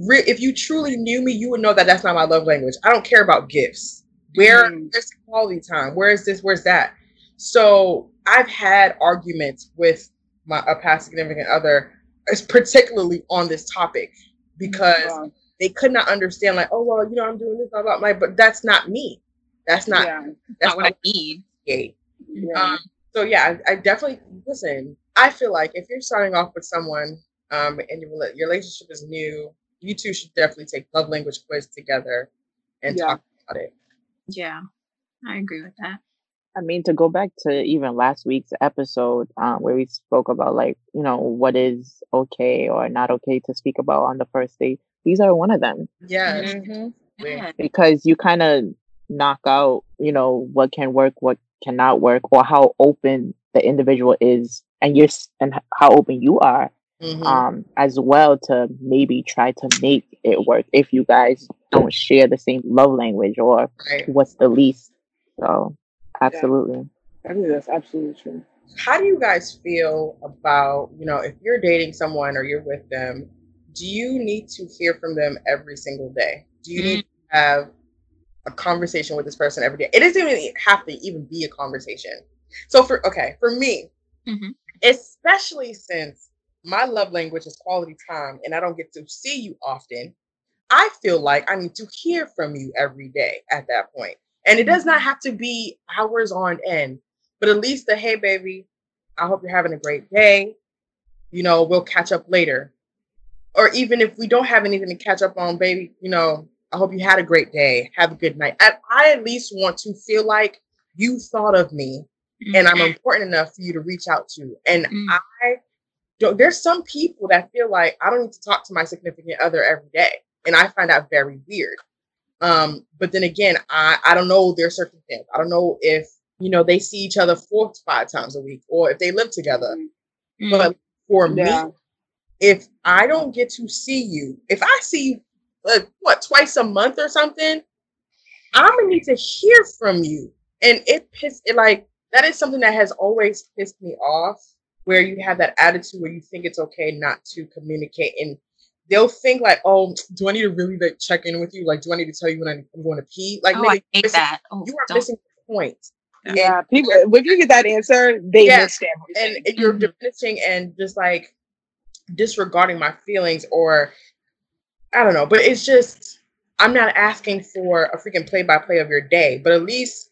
Speaker 1: if you truly knew me, you would know that that's not my love language. I don't care about gifts. Where
Speaker 2: Mhm.
Speaker 1: where's the quality time? Where is this? Where's that? So I've had arguments with my a past significant other, es- particularly on this topic, because
Speaker 2: Wow.
Speaker 1: they could not understand. Like, oh well, you know, I'm doing this, blah blah. blah. Like, but that's not me. That's not.
Speaker 2: yeah,
Speaker 1: That's
Speaker 5: Not what I need.
Speaker 1: gay.
Speaker 2: yeah.
Speaker 1: Um, so yeah, I, I definitely listen. I feel like if you're starting off with someone, um, and your your relationship is new, you two should definitely take love language quiz together and
Speaker 2: Yeah.
Speaker 1: talk about it.
Speaker 5: Yeah, I agree with that.
Speaker 4: I mean, to go back to even last week's episode, um, where we spoke about like, you know, what is okay or not okay to speak about on the first date. These are one of them
Speaker 1: Yes.
Speaker 2: Mm-hmm.
Speaker 5: Yeah.
Speaker 4: because you kind of knock out, you know, what can work, what cannot work, or how open the individual is, and you're and how open you are,
Speaker 1: Mhm.
Speaker 4: um, as well to maybe try to make it work if you guys don't share the same love language or
Speaker 1: right.
Speaker 4: what's the least. So, absolutely.
Speaker 2: I think that's absolutely true.
Speaker 1: How do you guys feel about, you know, if you're dating someone or you're with them, do you need to hear from them every single day? Do you need to have a conversation with this person every day? It doesn't even have to even be a conversation. So for okay, for me,
Speaker 5: Mhm.
Speaker 1: especially since my love language is quality time and I don't get to see you often, I feel like I need to hear from you every day at that point. And it does not have to be hours on end, but at least the hey, baby, I hope you're having a great day. You know, we'll catch up later. Or even if we don't have anything to catch up on, baby, you know, I hope you had a great day. Have a good night. I, I at least want to feel like you thought of me and I'm important enough for you to reach out to. And
Speaker 5: Mm.
Speaker 1: I don't, there's some people that feel like I don't need to talk to my significant other every day. And I find that very weird. Um, but then again, I, I don't know their circumstance. I don't know if, you know, they see each other four to five times a week or if they live together.
Speaker 5: Mm.
Speaker 1: But for
Speaker 2: Yeah.
Speaker 1: me, if I don't get to see you, if I see you, uh, what, twice a month or something, I'm gonna need to hear from you. And it pissed it like that is something that has always pissed me off. Where you have that attitude where you think it's okay not to communicate, and they'll think like, "Oh, do I need to really like check in with you? Like, do I need to tell you when I'm going to pee? Like,
Speaker 5: oh,
Speaker 1: nigga,
Speaker 5: I
Speaker 1: you're
Speaker 5: hate
Speaker 1: missing-
Speaker 5: that. Oh,
Speaker 1: you are
Speaker 5: don't.
Speaker 1: missing the point." And-
Speaker 2: Yeah, people. If you get that answer, they
Speaker 1: Yeah,
Speaker 2: missed everything.
Speaker 1: and you're
Speaker 5: Mhm.
Speaker 1: diminishing and just like disregarding my feelings or I don't know, but it's just I'm not asking for a freaking play by play of your day, but at least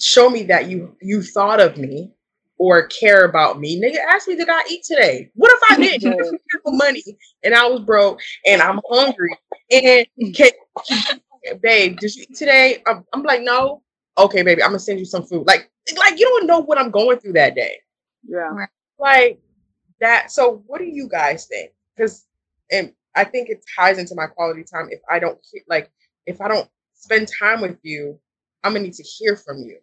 Speaker 1: show me that you you thought of me or care about me. Nigga, ask me did I eat today? What if I didn't?
Speaker 2: Yeah.
Speaker 1: If you money and I was broke and I'm hungry and can, babe, did you eat today? I'm, I'm like, no. Okay, baby, I'm gonna send you some food. Like, like you don't know what I'm going through that day
Speaker 2: yeah,
Speaker 1: like that so what do you guys think because and i think it ties into my quality time if i don't he- like if i don't spend time with you i'm gonna need to hear from you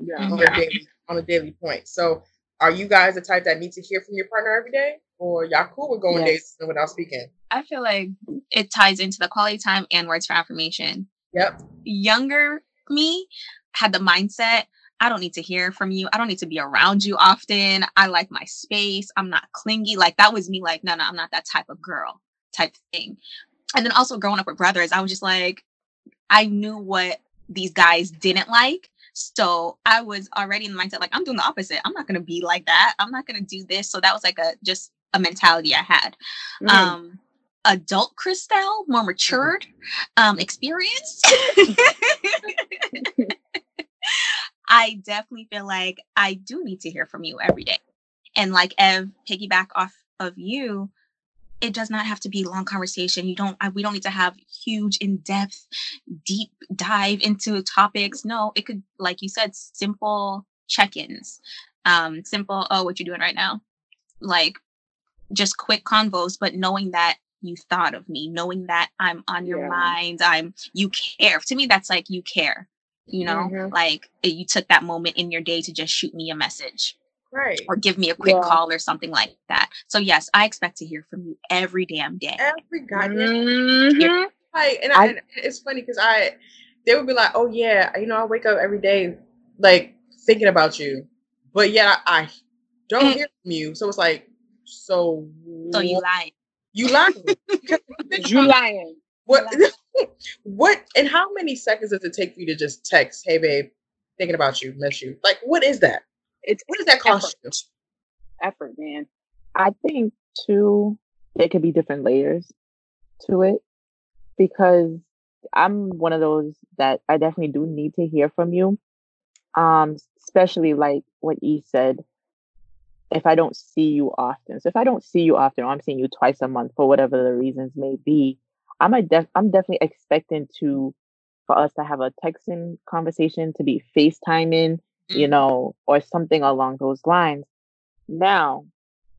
Speaker 2: yeah.
Speaker 1: On a daily on a daily point so are you guys the type that need to hear from your partner every day or y'all cool with going
Speaker 4: Yes.
Speaker 1: days without speaking
Speaker 5: I feel like it ties into the quality time and words for affirmation.
Speaker 1: yep
Speaker 5: Younger me had the mindset I don't need to hear from you. I don't need to be around you often. I like my space. I'm not clingy. Like that was me like, no, no, I'm not that type of girl type thing. And then also growing up with brothers, I was just like, I knew what these guys didn't like. So I was already in the mindset like I'm doing the opposite. I'm not gonna be like that. I'm not gonna do this. So that was like a just a mentality I had.
Speaker 2: Mm.
Speaker 5: um adult Christelle, more matured, um, experienced. I definitely feel like I do need to hear from you every day. And like Ev, piggyback off of you, it does not have to be long conversation. You don't I, we don't need to have huge in-depth deep dive into topics. No, it could like you said simple check-ins. Um simple, oh, what you doing right now? Like just quick convos, but knowing that you thought of me, knowing that I'm on your
Speaker 2: Yeah.
Speaker 5: mind, I'm you care. To me, that's like you care. You know,
Speaker 1: Mhm.
Speaker 5: like eh, you took that moment in your day to just shoot me a message
Speaker 1: right
Speaker 5: or give me a quick
Speaker 2: Yeah.
Speaker 5: call or something like that. So yes, I expect to hear from you every damn day.
Speaker 1: every goddamn
Speaker 2: Mhm.
Speaker 1: Like, and, I,
Speaker 4: I-
Speaker 1: and it's funny because I, they would be like, "Oh yeah, you know, I wake up every day, like thinking about you," but yeah, I don't
Speaker 5: Mm.
Speaker 1: hear from you. So it's like, so
Speaker 5: So you
Speaker 1: what-
Speaker 5: lied.
Speaker 1: you lying? Because
Speaker 2: You lying.
Speaker 1: what? what? And how many seconds does it take for you to just text, "Hey babe, thinking about you, miss you"? Like, what is that?
Speaker 2: It's
Speaker 1: What does that cost you?
Speaker 2: effort, man.
Speaker 4: I think too, there could be different layers to it because I'm one of those that I definitely do need to hear from you. Um, especially like what E said, if I don't see you often. So if I don't see you often, or I'm seeing you twice a month for whatever the reasons may be, I'm a def- I'm definitely expecting to for us to have a texting conversation, to be FaceTiming, you
Speaker 5: Mhm.
Speaker 4: know, or something along those lines. Now,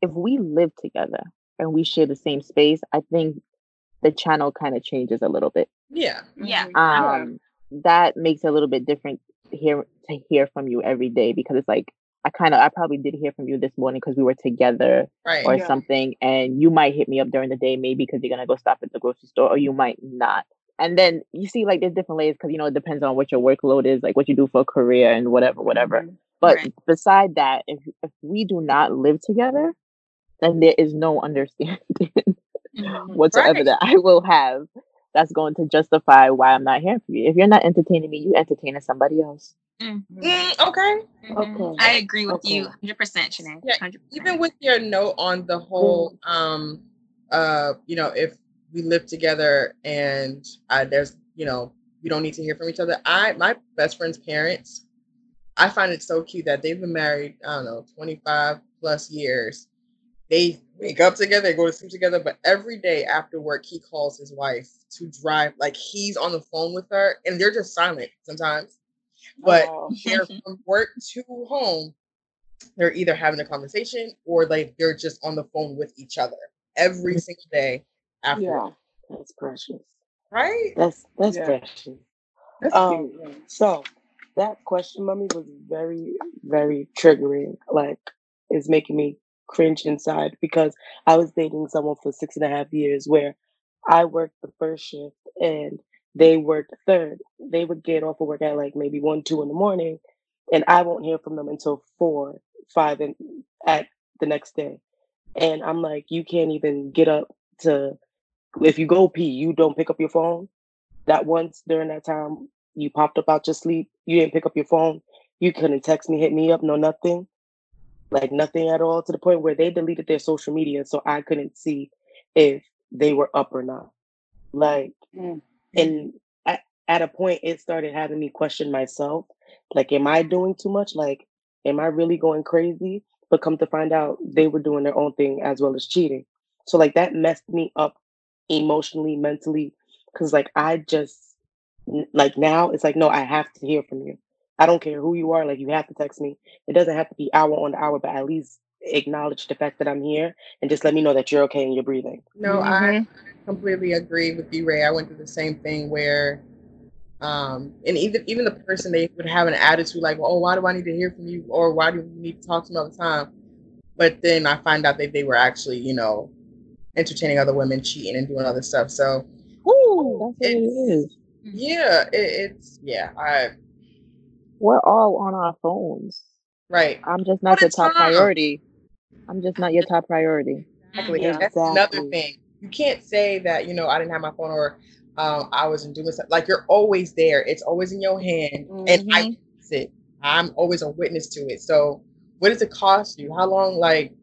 Speaker 4: if we live together and we share the same space, I think the channel kind of changes a little bit.
Speaker 1: Yeah.
Speaker 5: Yeah.
Speaker 2: Mhm.
Speaker 4: Um, that makes it a little bit different here to hear from you every day because it's like I kind of I probably did hear from you this morning because we were together
Speaker 1: Right.
Speaker 4: or
Speaker 2: Yeah.
Speaker 4: something, and you might hit me up during the day maybe because you're gonna go stop at the grocery store, or you might not. And then you see like there's different layers because you know it depends on what your workload is, like what you do for a career and whatever, whatever.
Speaker 2: Mhm.
Speaker 4: But
Speaker 5: Right.
Speaker 4: beside that, if if we do not live together, then there is no understanding
Speaker 5: Mhm.
Speaker 4: whatsoever
Speaker 1: Right.
Speaker 4: that I will have that's going to justify why I'm not here for you. If you're not entertaining me, you entertaining somebody else.
Speaker 1: Mm, okay.
Speaker 5: Mhm.
Speaker 3: Okay.
Speaker 5: I agree with you 100%, Shanae.
Speaker 1: Yeah,
Speaker 5: 100%.
Speaker 1: Even with your note on the whole, um, uh, you know, if we live together and uh, there's, you know, we don't need to hear from each other. I, my best friend's parents, I find it so cute that they've been married. I don't know, 25 plus years. They wake up together, they go to sleep together, but every day after work, he calls his wife to drive. Like he's on the phone with her, and they're just silent sometimes. But
Speaker 2: Oh.
Speaker 1: they're from work to home, they're either having a conversation or like they're just on the phone with each other every single day after
Speaker 2: Yeah.
Speaker 3: That's precious.
Speaker 1: right?
Speaker 3: That's that's
Speaker 2: Yeah.
Speaker 3: precious.
Speaker 1: That's
Speaker 3: Um,
Speaker 1: cute.
Speaker 3: so that question, mummy, was very, very triggering. Like, it's making me cringe inside because I was dating someone for six and a half years where I worked the first shift and they worked third. They would get off of work at like maybe one, two in the morning, and I won't hear from them until four, five, and at the next day. And I'm like, you can't even get up to if you go pee, you don't pick up your phone. That once during that time you popped up out your sleep, you didn't pick up your phone, you couldn't text me, hit me up, no nothing. Like nothing at all to the point where they deleted their social media so I couldn't see if they were up or not. Like
Speaker 2: Mm.
Speaker 3: and at, at a point it started having me question myself like am i doing too much like am i really going crazy but come to find out they were doing their own thing as well as cheating so like that messed me up emotionally mentally because like i just like now it's like no i have to hear from you i don't care who you are like you have to text me it doesn't have to be hour on the hour but at least acknowledge the fact that i'm here and just let me know that you're okay and you're breathing
Speaker 1: No, I completely agree with you, Ray. I went through the same thing where, um, and even even the person they would have an attitude like, well, "Oh, why do I need to hear from you?" or "Why do you need to talk to me all the time?" But then I find out that they were actually, you know, entertaining other women, cheating, and doing other stuff. So, whoo,
Speaker 4: That's what
Speaker 1: it's yeah, it, it's yeah, I
Speaker 4: We're all on our phones.
Speaker 1: right.
Speaker 4: I'm just not
Speaker 1: the
Speaker 4: your top
Speaker 1: time.
Speaker 4: priority. I'm just not your top priority.
Speaker 1: Exactly.
Speaker 3: Yeah,
Speaker 1: and that's another thing. You can't say that, you know, I didn't have my phone or um, I wasn't doing something. Like you're always there. It's always in your hand. And I witness it. I'm always a witness to it. So what does it cost you? How long like i-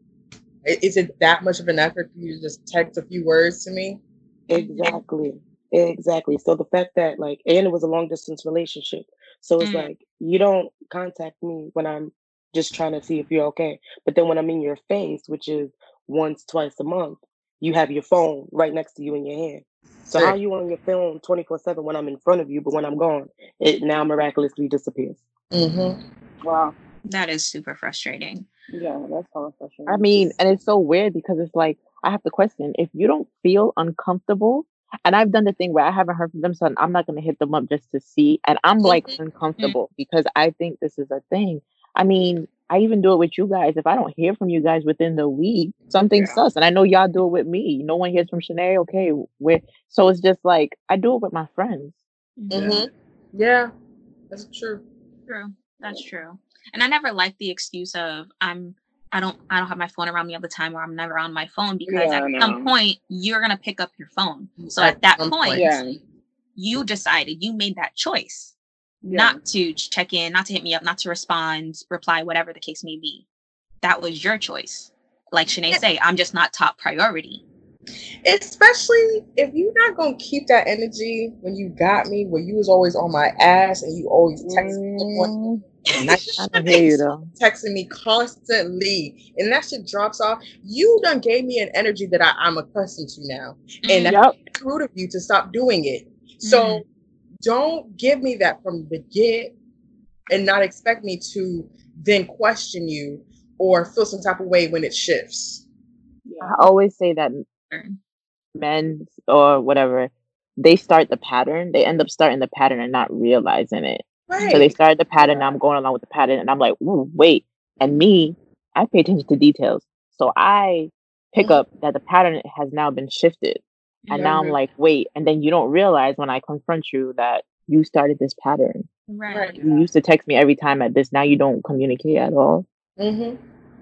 Speaker 1: is it that much of an effort for you to just text a few words to me?
Speaker 3: Exactly. Exactly. So the fact that like and it was a long distance relationship. So it's
Speaker 5: Mm.
Speaker 3: like you don't contact me when I'm just trying to see if you're okay. But then when I'm in your face, which is once, twice a month, you have your phone right next to you in your hand. So how
Speaker 1: Sick.
Speaker 3: you on your phone 24/7 when I'm in front of you, but when I'm gone, it now miraculously disappears.
Speaker 1: Mm-hmm.
Speaker 2: Wow.
Speaker 5: That is super frustrating.
Speaker 2: Yeah, that's all frustrating.
Speaker 4: I mean, and it's so weird because it's like I have to question if you don't feel uncomfortable. And I've done the thing where I haven't heard from them, so I'm not gonna hit them up just to see. And I'm like
Speaker 1: Mhm.
Speaker 4: uncomfortable because I think this is a thing. I mean, I even do it with you guys. If I don't hear from you guys within the week, something
Speaker 2: Yeah.
Speaker 4: sus. And I know y'all do it with me. No one hears from Shanae. Okay, we're so it's just like I do it with my friends.
Speaker 1: Mm-hmm. Yeah. That's true.
Speaker 5: True. That's true. And I never liked the excuse of I'm I don't I don't have my phone around me all the time or I'm never on my phone because
Speaker 2: Yeah,
Speaker 5: at some point you're gonna pick up your phone. So
Speaker 1: At
Speaker 5: at that point,
Speaker 1: point.
Speaker 2: Yeah.
Speaker 5: you decided you made that choice
Speaker 2: Yeah.
Speaker 5: not to check in, not to hit me up, not to respond, reply, whatever the case may be. That was your choice. Like Shanae
Speaker 1: Yeah.
Speaker 5: say, I'm just not top priority.
Speaker 1: Especially if you're not gonna keep that energy when you got me, when you was always on my ass and you always text me
Speaker 4: mm.
Speaker 1: Mm, nice
Speaker 4: I don't hear you though.
Speaker 1: texting me constantly, and that shit drops off. You done gave me an energy that I, I'm accustomed to now, and
Speaker 5: Mm,
Speaker 1: that's
Speaker 4: Yep.
Speaker 1: rude of you to stop doing it. So don't give me that from the get and not expect me to then question you or feel some type of way when it shifts.
Speaker 4: I always say that men or whatever, they start the pattern. They end up starting the pattern and not realizing it.
Speaker 1: Right.
Speaker 4: So they started the pattern. And I'm going along with the pattern, and I'm like, ooh, wait. And me, I pay attention to details. So I pick up that the pattern has now been shifted. And now I'm like, wait. And then you don't realize when I confront you that you started this pattern.
Speaker 5: Right.
Speaker 4: You used to text me every time at this. Now you don't communicate at all.
Speaker 1: hmm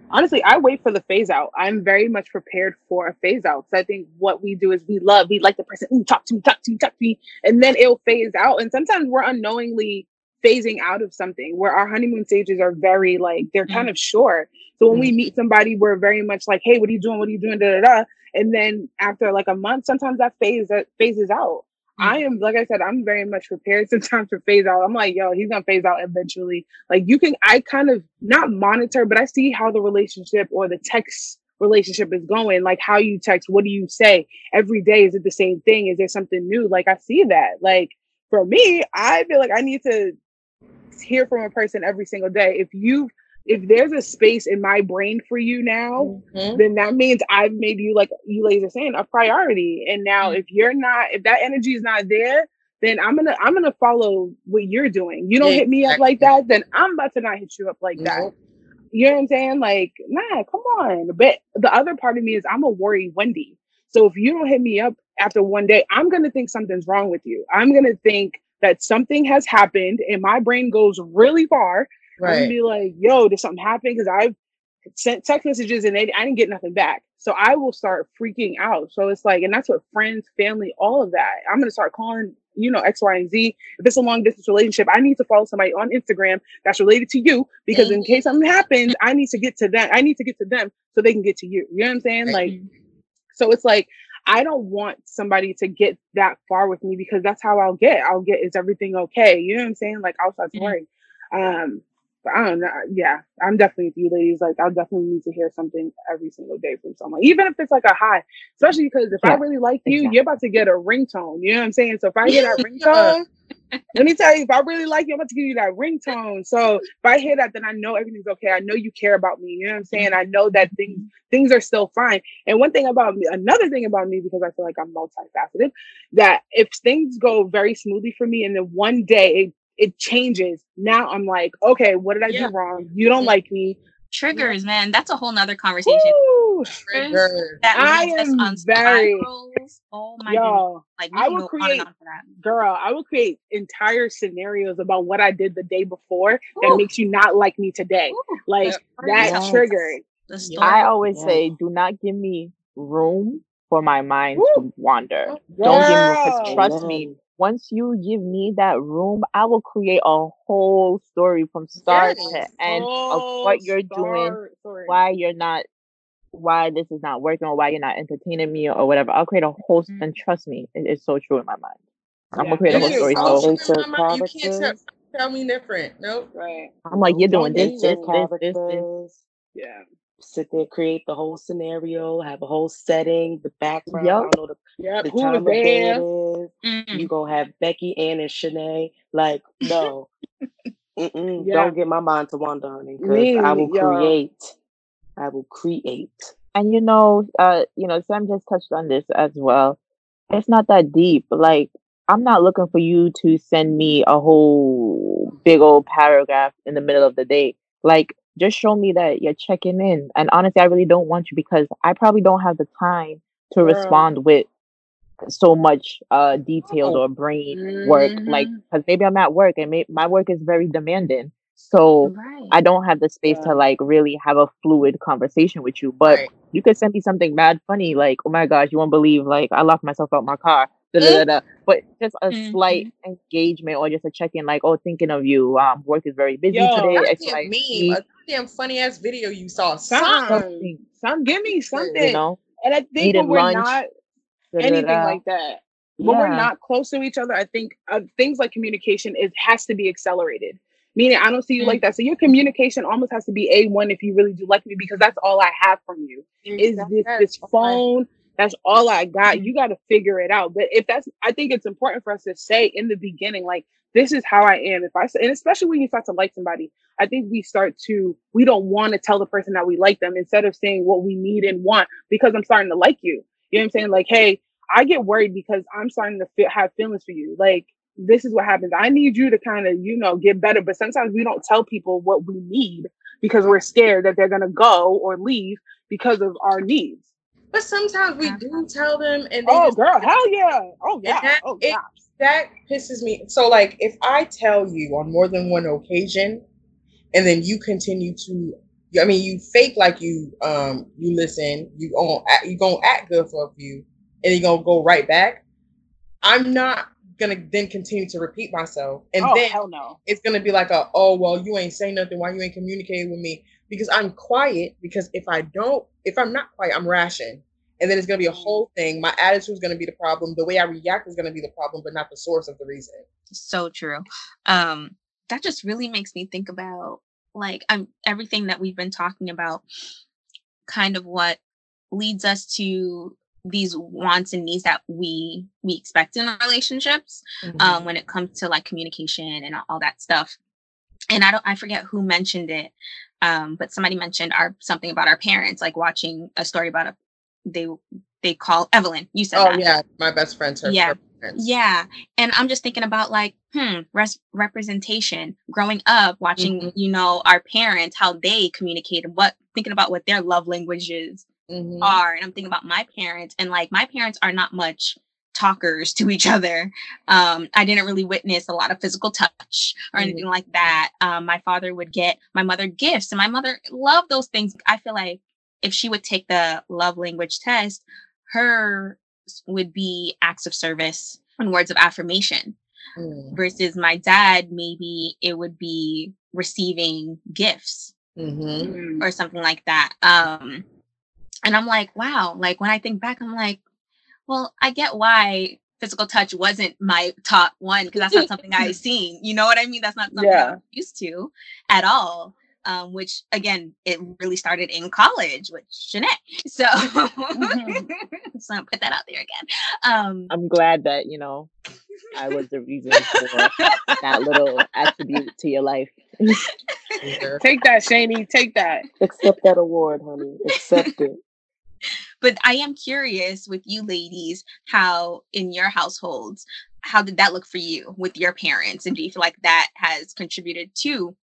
Speaker 2: honestly, I wait for the phase out. I'm very much prepared for a phase out. So I think what we do is we love, we like the person, ooh, talk to me, talk to me, talk to me, and then it'll phase out. And sometimes we're unknowingly phasing out of something where our honeymoon stages are very like they're kind of short. So when we mm. meet somebody, we're very much like, hey, what are you doing? What are you doing? Da da da. And then after like a month, sometimes that phase that phases out. Mm. I am like I said, I'm very much prepared sometimes to phase out. I'm like, yo, he's gonna phase out eventually. Like you can I kind of not monitor, but I see how the relationship or the text relationship is going, like how you text, what do you say every day? Is it the same thing? Is there something new? Like I see that. Like for me, I feel like I need to hear from a person every single day. If you if there's a space in my brain for you now,
Speaker 1: Mhm.
Speaker 2: then that means I've made you like you ladies are saying a priority. And now if you're not, if that energy is not there, then I'm gonna I'm gonna follow what you're doing. You don't hit me up like that, then I'm about to not hit you up like that. You know what I'm saying? Like, nah, come on. But the other part of me is I'm a worry Wendy. So if you don't hit me up after one day, I'm gonna think something's wrong with you. I'm gonna think that something has happened and my brain goes really far. I'm be like, yo, did something happen? Because I've sent text messages and they, I didn't get nothing back. So I will start freaking out. So it's like, and that's what friends, family, all of that. I'm gonna start calling, you know, X, Y, and Z. If it's a long distance relationship, I need to follow somebody on Instagram that's related to you because in mm-hmm. case something happens, I need to get to them. I need to get to them so they can get to you. You know what I'm saying?
Speaker 1: Right.
Speaker 2: Like, mm-hmm. so it's like I don't want somebody to get that far with me because that's how I'll get. I'll get is everything okay? You know what I'm saying? Like I'll start to
Speaker 5: Mhm.
Speaker 2: worry. Um, but I don't know. Yeah, I'm definitely with you ladies. Like I'll definitely need to hear something every single day from someone, even if it's like a high. Especially because if I really like you,
Speaker 4: exactly.
Speaker 2: you're about to get a ringtone. You know what I'm saying? So if I hear that
Speaker 1: Yeah.
Speaker 2: ringtone, let me tell you, if I really like you, I'm about to give you that ringtone. So if I hear that, then I know everything's okay. I know you care about me. You know what I'm saying? I know that things mm-hmm. things are still fine. And one thing about me, another thing about me, because I feel like I'm multifaceted, that if things go very smoothly for me and then one day it, it changes, now I'm like, okay, what did I
Speaker 1: Yeah.
Speaker 2: do wrong? You don't mm-hmm. like me.
Speaker 5: Triggers, man. That's a whole nother conversation.
Speaker 2: Woo!
Speaker 1: Triggered.
Speaker 5: That
Speaker 2: I am
Speaker 5: on
Speaker 2: very-
Speaker 5: spirals. Oh my goodness.
Speaker 2: Yo,
Speaker 5: Like
Speaker 2: I will
Speaker 5: go on
Speaker 2: create-
Speaker 5: on for that.
Speaker 2: girl, I will create entire scenarios about what I did the day before that makes you not like me today.
Speaker 5: Ooh,
Speaker 2: Like
Speaker 1: Yeah.
Speaker 2: that
Speaker 3: Yes.
Speaker 2: triggered.
Speaker 5: the
Speaker 1: Yeah.
Speaker 5: story.
Speaker 4: I always
Speaker 3: Yeah.
Speaker 4: say, do not give me room for my mind
Speaker 2: Woo.
Speaker 4: to wander. Don't give me room. 'cause
Speaker 2: Girl.
Speaker 4: trust me,
Speaker 3: Amen.
Speaker 4: Once you give me that room, I will create a whole story from start
Speaker 1: Yes.
Speaker 4: to end of
Speaker 2: Oh,
Speaker 4: what you're doing,
Speaker 2: star- sorry.
Speaker 4: why you're not, why this is not working, or why you're not entertaining me, or whatever. I'll create a whole,
Speaker 5: Mhm.
Speaker 4: and trust me, it is so true in my mind. I'm gonna create a whole
Speaker 1: is.
Speaker 4: story.
Speaker 3: I'll
Speaker 4: So
Speaker 3: insert
Speaker 1: you can't tell, tell me different. Nope.
Speaker 2: Right.
Speaker 4: I'm like, you're doing
Speaker 3: I'll
Speaker 4: this, this,
Speaker 3: insert
Speaker 4: this, this, this.
Speaker 2: Yeah.
Speaker 3: Sit there, create the whole scenario, have a whole setting, the background. I know the,
Speaker 2: Yep.
Speaker 3: the
Speaker 2: Who
Speaker 3: time of day it is.
Speaker 5: Mm.
Speaker 3: You gonna have Becky, Ann, and Shanae. Like, no.
Speaker 2: Yeah.
Speaker 3: Don't get my mind to wander, honey, because I will
Speaker 2: yo.
Speaker 3: create. I will create.
Speaker 4: And you know, uh, you know, Sam just touched on this as well. It's not that deep. Like, I'm not looking for you to send me a whole big old paragraph in the middle of the day. Like, just show me that you're checking in. And honestly, I really don't want you because I probably don't have the time to
Speaker 2: Girl.
Speaker 4: respond with so much uh detailed
Speaker 1: Oh.
Speaker 4: or brain work. Like, because maybe I'm at work and may- my work is very demanding. So
Speaker 5: Right.
Speaker 4: I don't have the space
Speaker 2: Yeah.
Speaker 4: to like really have a fluid conversation with you. But
Speaker 1: Right.
Speaker 4: you could send me something mad funny, like, oh my gosh, you won't believe, like, I locked myself out my car. Da, da, da, da. But just a slight engagement or just a check in, like, oh, thinking of you. Um, work is very busy
Speaker 2: Yo,
Speaker 4: today.
Speaker 1: Not a
Speaker 4: X,
Speaker 1: damn
Speaker 4: Y,
Speaker 1: meme.
Speaker 4: Z,
Speaker 1: A damn funny ass video you saw.
Speaker 2: Something.
Speaker 4: something,
Speaker 2: Some give me something.
Speaker 4: you know,
Speaker 2: and I think when we're
Speaker 4: lunch.
Speaker 2: not
Speaker 4: da, da,
Speaker 2: anything
Speaker 4: da.
Speaker 2: like that, when we're not close to each other, I think uh, things like communication is has to be accelerated. Meaning, I don't see you
Speaker 5: Mm.
Speaker 2: like that. So your communication almost has to be a one if you really do like me, because that's all I have from you is
Speaker 1: Yes,
Speaker 2: this
Speaker 1: yes,
Speaker 2: this
Speaker 1: okay.
Speaker 2: That's all I got. You got to figure it out. But if that's, I think it's important for us to say in the beginning, like, this is how I am. If I and especially when you start to like somebody, I think we start to, we don't want to tell the person that we like them instead of saying what we need and want because I'm starting to like you. You know what I'm saying? Like, hey, I get worried because I'm starting to feel, have feelings for you. Like, this is what happens. I need you to kind of, you know, get better. But sometimes we don't tell people what we need because we're scared that they're going to go or leave because of our needs.
Speaker 1: But sometimes we do tell them, and they
Speaker 2: Oh,
Speaker 1: just-
Speaker 2: girl, hell yeah. Oh, yeah.
Speaker 1: that-
Speaker 2: Oh,
Speaker 1: it-
Speaker 2: yeah.
Speaker 1: that pisses me. So, like, if I tell you on more than one occasion, and then you continue to, I mean, you fake like you, um, you listen, you gonna act, you gonna act good for a few, and you're gonna go right back. I'm not gonna then continue to repeat myself, and
Speaker 2: oh,
Speaker 1: then
Speaker 2: hell no.
Speaker 1: it's gonna be like a, oh well, you ain't saying nothing. Why you ain't communicating with me? Because I'm quiet. Because if I don't, if I'm not quiet, I'm ration. And then it's gonna be a whole thing. My attitude is gonna be the problem. The way I react is gonna be the problem, but not the source of the reason.
Speaker 5: so true um that just really makes me think about like i'm everything that we've been talking about kind of what leads us to these wants and needs that we we expect in our relationships um when it comes to like communication and all that stuff and i don't i forget who mentioned it um but somebody mentioned our something about our parents like watching a story about a they they call evelyn you said
Speaker 1: oh
Speaker 5: that
Speaker 1: yeah, my best friend's her.
Speaker 5: Yeah.
Speaker 1: her parents.
Speaker 5: yeah. And I'm just thinking about like, hmm, res- representation. Growing up, watching,
Speaker 1: Mhm.
Speaker 5: you know, our parents, how they communicated, what, thinking about what their love languages
Speaker 1: Mhm.
Speaker 5: are. And I'm thinking about my parents, and like, my parents are not much talkers to each other. Um, I didn't really witness a lot of physical touch or
Speaker 1: Mhm.
Speaker 5: anything like that. Um, my father would get my mother gifts, and my mother loved those things. I feel like if she would take the love language test, her would be acts of service and words of affirmation
Speaker 1: Mm.
Speaker 5: versus my dad maybe it would be receiving gifts
Speaker 1: Mhm.
Speaker 2: Mm.
Speaker 5: or something like that um and i'm like wow like when i think back i'm like well i get why physical touch wasn't my top one because that's not something i seen you know what i mean that's not something
Speaker 2: Yeah.
Speaker 5: i'm used to at all um, which again, it really started in college with Jeanette. So,
Speaker 2: Mhm.
Speaker 5: so put that out there again. Um,
Speaker 4: I'm glad that you know I was the reason for that little attribute to your life.
Speaker 2: Take that, Shani. Take that.
Speaker 3: Accept that award, honey. Accept it.
Speaker 5: But I am curious with you ladies, how in your households, how did that look for you with your parents? And do you feel like that has contributed to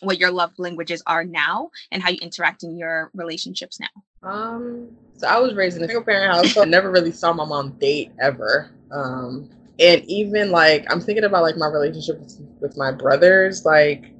Speaker 5: what your love languages are now and how you interact in your relationships now?
Speaker 1: Um, so I was raised in a single parent household. I never really saw my mom date ever. Um, and even like I'm thinking about like my relationship with, with my brothers. Like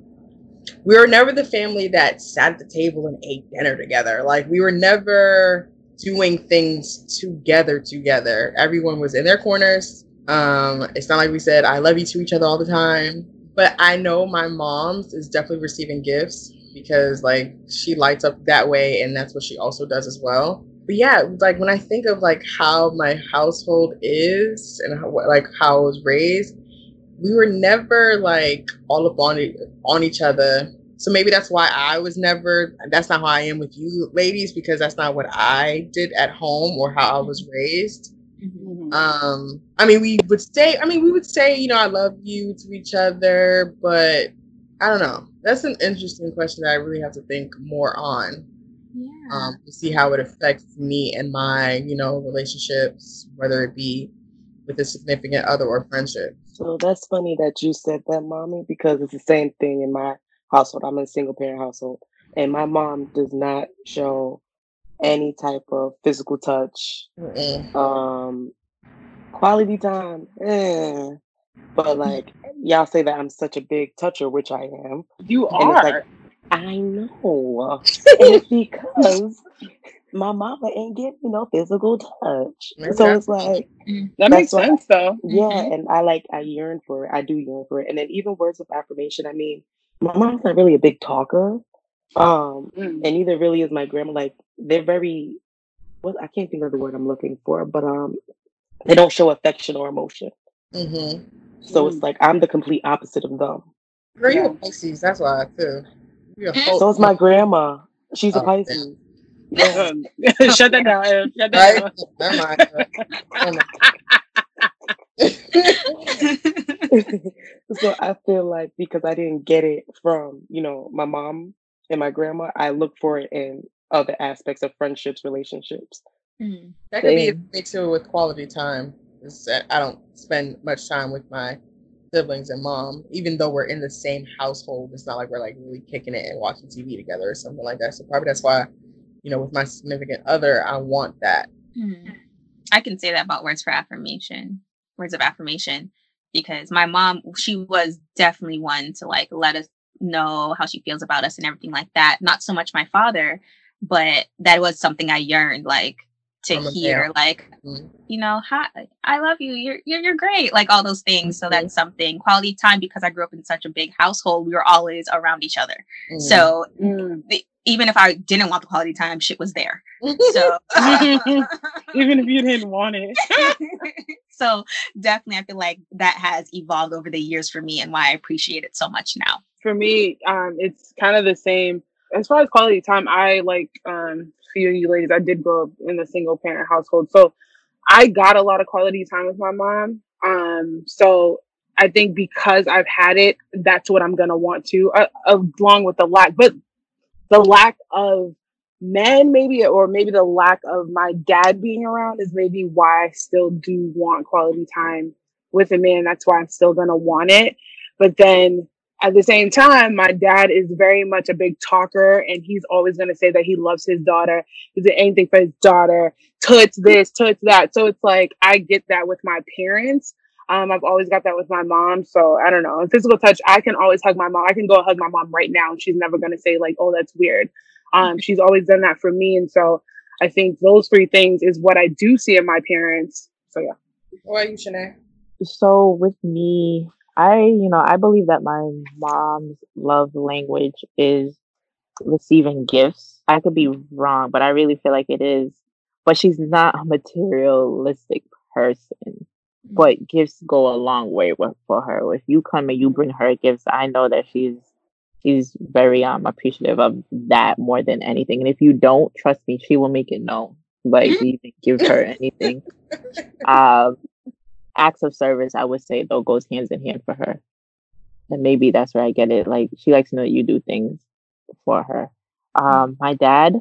Speaker 1: we were never the family that sat at the table and ate dinner together. Like we were never doing things together together. Everyone was in their corners. Um, it's not like we said I love you to each other all the time. But I know my mom's is definitely receiving gifts because like she lights up that way and that's what she also does as well. But yeah, like when I think of like how my household is and how, like how I was raised, we were never like all up on on each other. So maybe that's why I was never that's not how I am with you ladies because that's not what I did at home or how I was raised.
Speaker 2: Mhm.
Speaker 1: Um, I mean, we would say, I mean, we would say, you know, I love you to each other, but I don't know. That's an interesting question that I really have to think more on
Speaker 5: Yeah.
Speaker 1: um, to see how it affects me and my, you know, relationships, whether it be with a significant other or friendship.
Speaker 3: So that's funny that you said that, mommy, because it's the same thing in my household. I'm in a single parent household, and my mom does not show any type of physical touch,
Speaker 1: Mm-mm.
Speaker 3: um, quality time. Eh. But like y'all say that I'm such a big toucher, which I am.
Speaker 2: You
Speaker 3: And it's like
Speaker 2: are.
Speaker 3: I know, and it's because my mama ain't giving me no physical touch. So it's like
Speaker 2: that makes sense, though.
Speaker 3: yeah,
Speaker 5: Mhm.
Speaker 3: and I like I yearn for it. I do yearn for it. And then even words of affirmation. I mean, my mom's not really a big talker. Um,
Speaker 2: Mm.
Speaker 3: and neither really is my grandma. Like they're very what I can't think of the word I'm looking for, but um they don't show affection or emotion.
Speaker 1: Mm-hmm.
Speaker 3: So
Speaker 2: Mm.
Speaker 3: it's like I'm the complete opposite of them.
Speaker 1: Girl, you
Speaker 2: Yeah.
Speaker 1: a Pisces. That's why, too. You're a whole-
Speaker 3: So is my grandma. She's a
Speaker 1: Oh, yeah.
Speaker 3: Pisces.
Speaker 2: Shut that down. Shut that
Speaker 1: Right?
Speaker 2: down.
Speaker 1: Never mind. Never mind.
Speaker 3: so I feel like because I didn't get it from, you know, my mom and my grandma, I look for it in other aspects of friendships, relationships.
Speaker 5: Mm.
Speaker 1: That could be
Speaker 3: Same.
Speaker 1: me too with quality time. Is that I don't spend much time with my siblings and mom, even though we're in the same household. It's not like we're like really kicking it and watching TV together or something like that. So probably that's why, you know, with my significant other, I want that.
Speaker 5: Hmm. I can say that about words for affirmation, words of affirmation, because my mom, she was definitely one to like let us know how she feels about us and everything like that. Not so much my father, but that was something I yearned like to hear, like,
Speaker 1: Mhm.
Speaker 5: you know, hi, I love you, you're, you're you're great, like all those things. So
Speaker 1: Mhm.
Speaker 5: that's something quality time because I grew up in such a big household. We were always around each other.
Speaker 1: Mhm.
Speaker 5: So the, even if I didn't want the quality time, shit was there. So
Speaker 2: Even if you didn't want it.
Speaker 5: so definitely i feel like that has evolved over the years for me and why i appreciate it so much now
Speaker 2: for me, um, it's kind of the same. As far as quality time, I like um for you ladies, I did grow up in a single parent household. So I got a lot of quality time with my mom. Um, so I think because I've had it, that's what I'm gonna want to, uh, along with the lack, but the lack of men, maybe, or maybe the lack of my dad being around is maybe why I still do want quality time with a man. That's why I'm still gonna want it. But then at the same time, my dad is very much a big talker, and he's always gonna say that he loves his daughter. He's doing anything for his daughter. Touch this, touch that. So it's like I get that with my parents. Um, I've always got that with my mom. So I don't know. In physical touch, I can always hug my mom. I can go hug my mom right now, and she's never gonna say like, "Oh, that's weird." Um, she's always done that for me, and so I think those three things is what I do see in my parents. So yeah.
Speaker 1: Why are you, Shanae?
Speaker 4: So with me, I, you know, I believe that my mom's love language is receiving gifts. I could be wrong, but I really feel like it is. But she's not a materialistic person. But gifts go a long way with, for her. If you come and you bring her gifts, I know that she's she's very um appreciative of that more than anything. And if you don't trust me, she will make it known. Like you even give her anything. Um acts of service, I would say though goes hands in hand for her. And maybe that's where I get it. Like she likes to know that you do things for her. Um, my dad,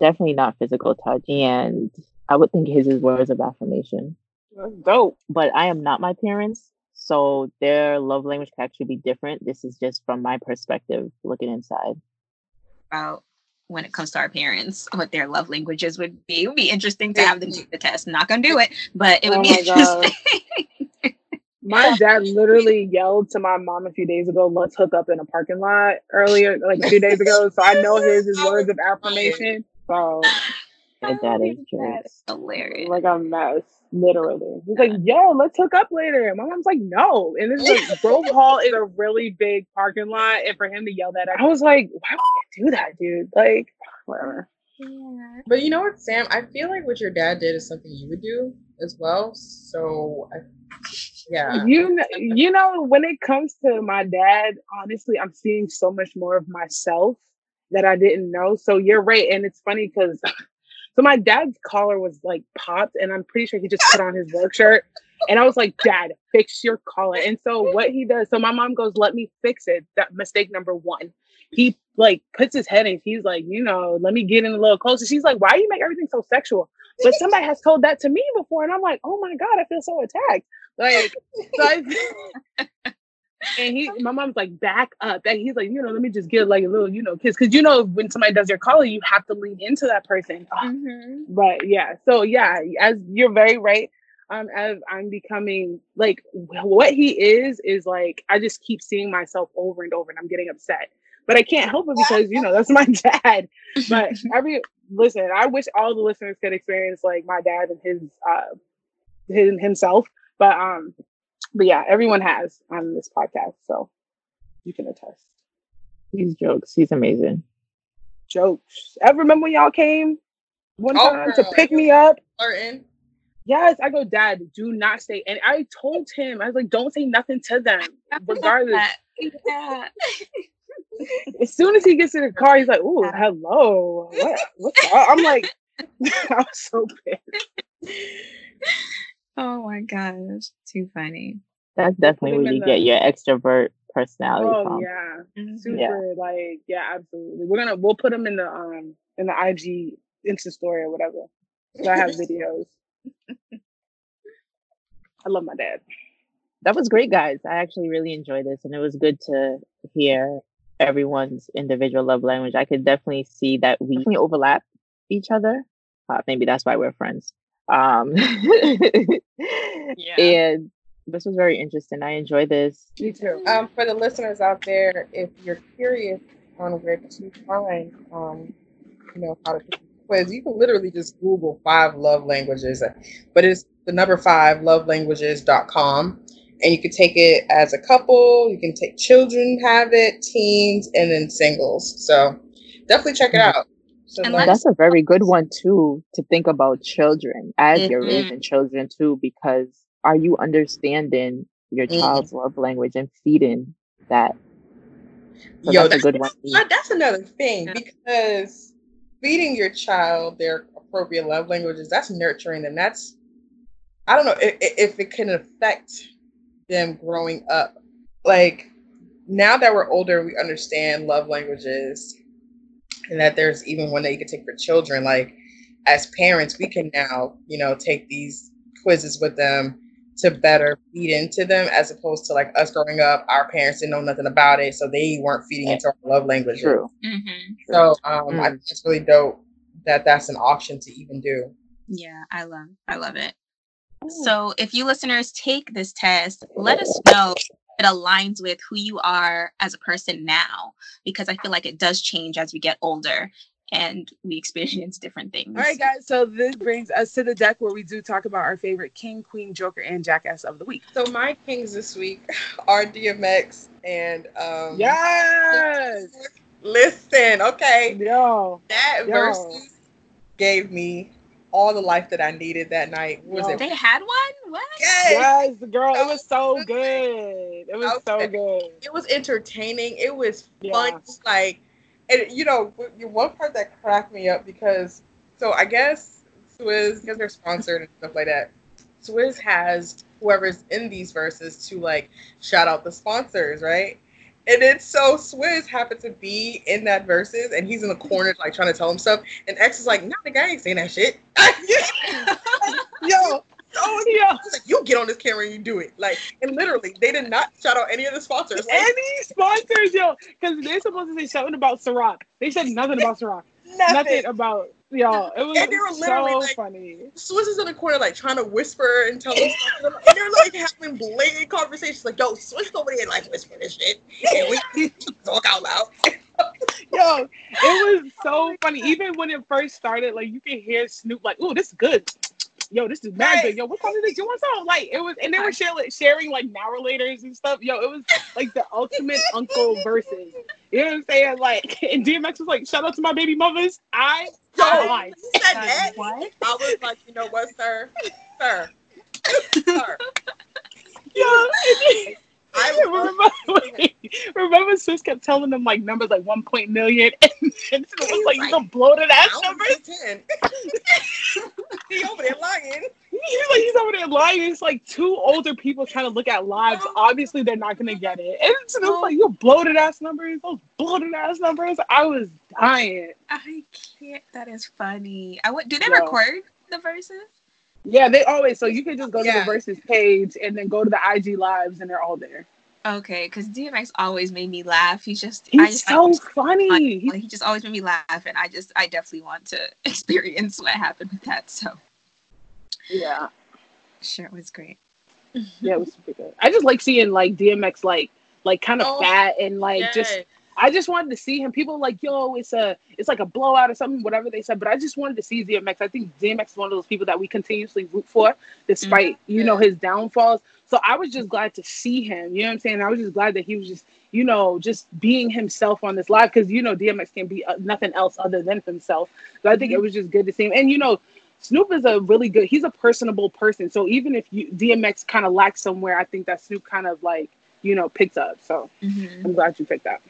Speaker 4: definitely not physical touch, and I would think his is words of affirmation.
Speaker 2: That's dope.
Speaker 4: But I am not my parents, so their love language can actually be different. This is just from my perspective, looking inside.
Speaker 5: about when it comes to our parents what their love languages would be. It would be interesting to have them take the test. I'm not gonna do it but it would
Speaker 2: Oh
Speaker 5: be interesting.
Speaker 2: My dad literally yelled to my mom a few days ago, let's hook up in a parking lot earlier, like a few days ago. So I know his is words of affirmation. So
Speaker 4: My oh dad is jerks.
Speaker 5: hilarious.
Speaker 2: Like a mess, literally. He's like, yo, let's hook up later. And my mom's like, no. And this is like Grove Hall is a really big parking lot. And for him to yell that, I was like, why would you do that, dude? Like, whatever.
Speaker 5: yeah.
Speaker 1: But you know what, Sam? I feel like what your dad did is something you would do as well. So, I, yeah.
Speaker 2: You know, you know, when it comes to my dad, honestly, I'm seeing so much more of myself that I didn't know. So you're right, and it's funny because so my dad's collar was like popped, and I'm pretty sure he just put on his work shirt. And I was like, Dad, fix your collar. And so what he does, so my mom goes, Let me fix it. That mistake number one. He like puts his head in, he's like, you know, let me get in a little closer. She's like, Why you make everything so sexual? But somebody has told that to me before, and I'm like, oh my god, I feel so attacked. Like, so I, and he, my mom's like, back up. And he's like, you know, let me just get like a little, you know, kiss, because you know, when somebody does your collar, you have to lean into that person.
Speaker 5: Mhm.
Speaker 2: But yeah, so yeah, as you're very right. Um, as I'm becoming like what he is is like I just keep seeing myself over and over, and I'm getting upset. But I can't help it because you know that's my dad. But every listen, I wish all the listeners could experience like my dad and his uh his himself. But um, but yeah, everyone has on this podcast, so you can attest.
Speaker 4: He's jokes. He's amazing.
Speaker 2: Jokes. Ever remember when y'all came one
Speaker 1: Oh,
Speaker 2: time to pick me up?
Speaker 1: Flirting.
Speaker 2: Yes, I go, Dad, do not say. And I told him, I was like, don't say nothing to them, regardless.
Speaker 5: yeah
Speaker 2: as soon as he gets in the car, he's like, "Ooh, hello, what, what's up?" I'm like, I'm so pissed.
Speaker 5: Oh my gosh, too funny.
Speaker 4: That's definitely where you get your extrovert personality
Speaker 2: Oh
Speaker 4: from.
Speaker 2: yeah,
Speaker 5: Mhm.
Speaker 2: super like yeah, absolutely. We're gonna we'll put them in the um in the IG Insta story or whatever. So I have videos. I love my dad.
Speaker 4: That was great, guys. I actually really enjoyed this, and it was good to hear everyone's individual love language. I could definitely see that we overlap each other. Uh, maybe that's why we're friends. Um,
Speaker 5: Yeah.
Speaker 4: And this was very interesting. I enjoy this.
Speaker 2: Me too.
Speaker 1: Um, for the listeners out there, if you're curious on where to find, um, you know, how to take quiz, you can literally just Google five love languages, but it's the number five love lovelanguages.com. And you can take it as a couple, you can take children have it, teens, and then singles. So definitely check it out. So
Speaker 5: And
Speaker 4: That's a very good one too to think about children as you're
Speaker 1: Mhm.
Speaker 4: raising children too, because are you understanding your
Speaker 1: Mhm.
Speaker 4: child's love language and feeding that? So
Speaker 1: Yo,
Speaker 4: that's a good one. too.
Speaker 1: Uh, that's another thing
Speaker 5: Yeah.
Speaker 1: because feeding your child their appropriate love languages that's nurturing them that's i don't know if, if it can affect them growing up like now that we're older we understand love languages and that there's even one that you can take for children like as parents we can now you know take these quizzes with them to better feed into them as opposed to like us growing up our parents didn't know nothing about it so they weren't feeding into our love language.
Speaker 4: True.
Speaker 5: Mhm.
Speaker 1: so um, I
Speaker 4: Mm.
Speaker 1: think it's really dope that that's an option to even do.
Speaker 5: Yeah, I love I love it. So if you listeners take this test, let us know if it aligns with who you are as a person now, because I feel like it does change as we get older and we experience different things.
Speaker 2: All right, guys. So this brings us to the deck where we do talk about our favorite king, queen, joker, and jackass of the week.
Speaker 1: So my kings this week are DMX and um,
Speaker 2: Yes.
Speaker 1: Listen, okay,
Speaker 2: Yo.
Speaker 1: that
Speaker 2: Yo.
Speaker 1: verse gave me all the life that I needed that night. What was
Speaker 2: Yo.
Speaker 1: it?
Speaker 5: They had one? What?
Speaker 1: Yes.
Speaker 2: Yes, girl. It was so
Speaker 1: good.
Speaker 2: good. It was so good.
Speaker 1: It was entertaining. It was
Speaker 2: Yeah.
Speaker 1: fun. Like, and you know, one part that cracked me up because, so I guess Swizz, because they're sponsored and stuff like that, Swizz has whoever's in these Verzuz to like shout out the sponsors, right? And it's so Swizz happened to be in that Verzuz and he's in the corner like trying to tell him stuff. And X is like, nah, the guy ain't saying that shit.
Speaker 2: Yo.
Speaker 1: Oh,
Speaker 2: Yo.
Speaker 1: He's like, you get on this camera and you do it. Like, and literally, they did not shout out any of the sponsors. Like,
Speaker 2: Any sponsors, yo, because they're supposed to say something about Ciroc. They said nothing about Ciroc.
Speaker 1: nothing.
Speaker 2: Nothing about yo. It was
Speaker 1: And they were literally
Speaker 2: so
Speaker 1: like-
Speaker 2: funny.
Speaker 1: Swizz is in the corner, like trying to whisper and tell them stuff. And they're like having blatant conversations, like, yo, Swizz over there, like, whisper this shit. And we talk out loud.
Speaker 2: Yo, it was so funny. Even when it first started, like you can hear Snoop like, "Ooh, this is good." Yo, this is mad
Speaker 1: Right.
Speaker 2: good. Yo, what song is this? You want some? Like it was, and they were sharing, sharing like now relators and stuff. Yo, it was like the ultimate uncle Verzuz. You know what I'm saying? Like, and DMX was like, "Shout out to my baby mothers." I
Speaker 1: Yo,
Speaker 2: died.
Speaker 1: he said that.
Speaker 5: What?
Speaker 1: I was like, you know what, sir? Sir. Sir.
Speaker 2: Yo,
Speaker 1: I
Speaker 2: remember, wait, remember Sis kept telling them like numbers like one point million, and then Snoop was like, "You gonna blow that ass numbers?"
Speaker 1: 10. he over there lying.
Speaker 2: He's like he's over there lying. It's like two older people trying to look at lives. Oh. Obviously, they're not gonna get it. And it's just oh. like you bloated ass numbers. Those bloated ass numbers. I was dying.
Speaker 5: I can't. That is funny. I would. Do they
Speaker 2: Yo.
Speaker 5: record the Verzuz?
Speaker 2: Yeah, they always. So you can just go to the Verzuz page and then go to the IG lives, and they're all there.
Speaker 5: Okay, because DMX always made me laugh. He's just. I
Speaker 2: He's
Speaker 5: just
Speaker 2: so
Speaker 5: like,
Speaker 2: funny.
Speaker 5: Like, he just always made me laugh, and I just, I definitely want to experience what happened with that. So,
Speaker 2: yeah,
Speaker 5: sure, it was great.
Speaker 2: yeah, it was super good. I just like seeing like DMX like like kind of
Speaker 1: Oh,
Speaker 2: fat and like just. I just wanted to see him. People were like, yo, it's a it's like a blowout or something, whatever they said. But I just wanted to see DMX. I think DMX is one of those people that we continuously root for, despite you know his downfalls. So I was just glad to see him. You know what I'm saying? I was just glad that he was just you know just being himself on this live because you know DMX can't be uh, nothing else other than himself. So I think it was just good to see him. And you know. Snoop is a really good. He's a personable person. So even if you DMX kind of lacks somewhere, I think that Snoop kind of like you know picked up. So
Speaker 5: Mhm.
Speaker 2: I'm glad you picked that.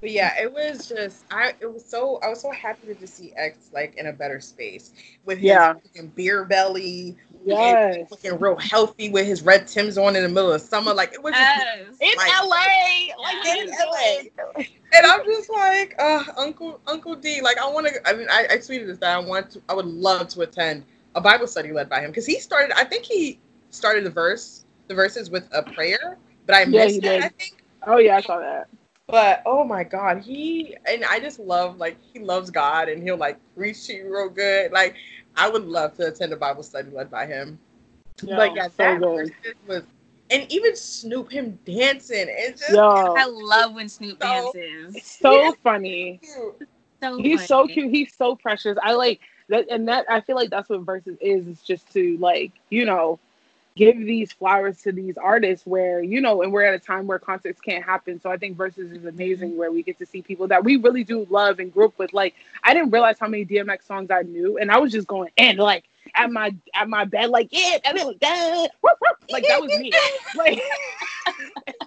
Speaker 1: But yeah, it was just I it was so I was so happy to just see X like in a better space with his
Speaker 2: Yeah.
Speaker 1: fucking beer belly
Speaker 2: Yes.
Speaker 1: and looking real healthy with his red Tims on in the middle of summer. Like it was just
Speaker 5: Yes.
Speaker 2: In
Speaker 1: Like-
Speaker 2: LA, like
Speaker 1: in
Speaker 2: in
Speaker 1: LA. And I'm just like, uh, Uncle Uncle D. Like I want to. I mean, I, I tweeted this that I want to. I would love to attend a Bible study led by him because he started. I think he started the verse, the Verzuz with a prayer, but I
Speaker 2: Yeah,
Speaker 1: missed
Speaker 2: he
Speaker 1: it.
Speaker 2: did.
Speaker 1: I think.
Speaker 2: Oh yeah, I saw that.
Speaker 1: But oh my God, he and I just love like he loves God and he'll like preach to you real good. Like I would love to attend a Bible study led by him.
Speaker 2: Yo,
Speaker 1: but yeah,
Speaker 2: so
Speaker 1: that
Speaker 2: good.
Speaker 1: was, and even Snoop him dancing. It's just
Speaker 2: Yo,
Speaker 5: I love when Snoop
Speaker 1: So-
Speaker 5: dances.
Speaker 2: so
Speaker 1: Yeah.
Speaker 2: funny.
Speaker 5: So
Speaker 2: He's so cute. He's so precious. I like that, and that I feel like that's what Verzuz is. It's just to like you know give these flowers to these artists where you know, and we're at a time where concerts can't happen. So I think Verzuz is amazing mm-hmm. where we get to see people that we really do love and group with. Like I didn't realize how many DMX songs I knew, and I was just going and like at my at my bed like yeah, and then like that, like that was me. Like.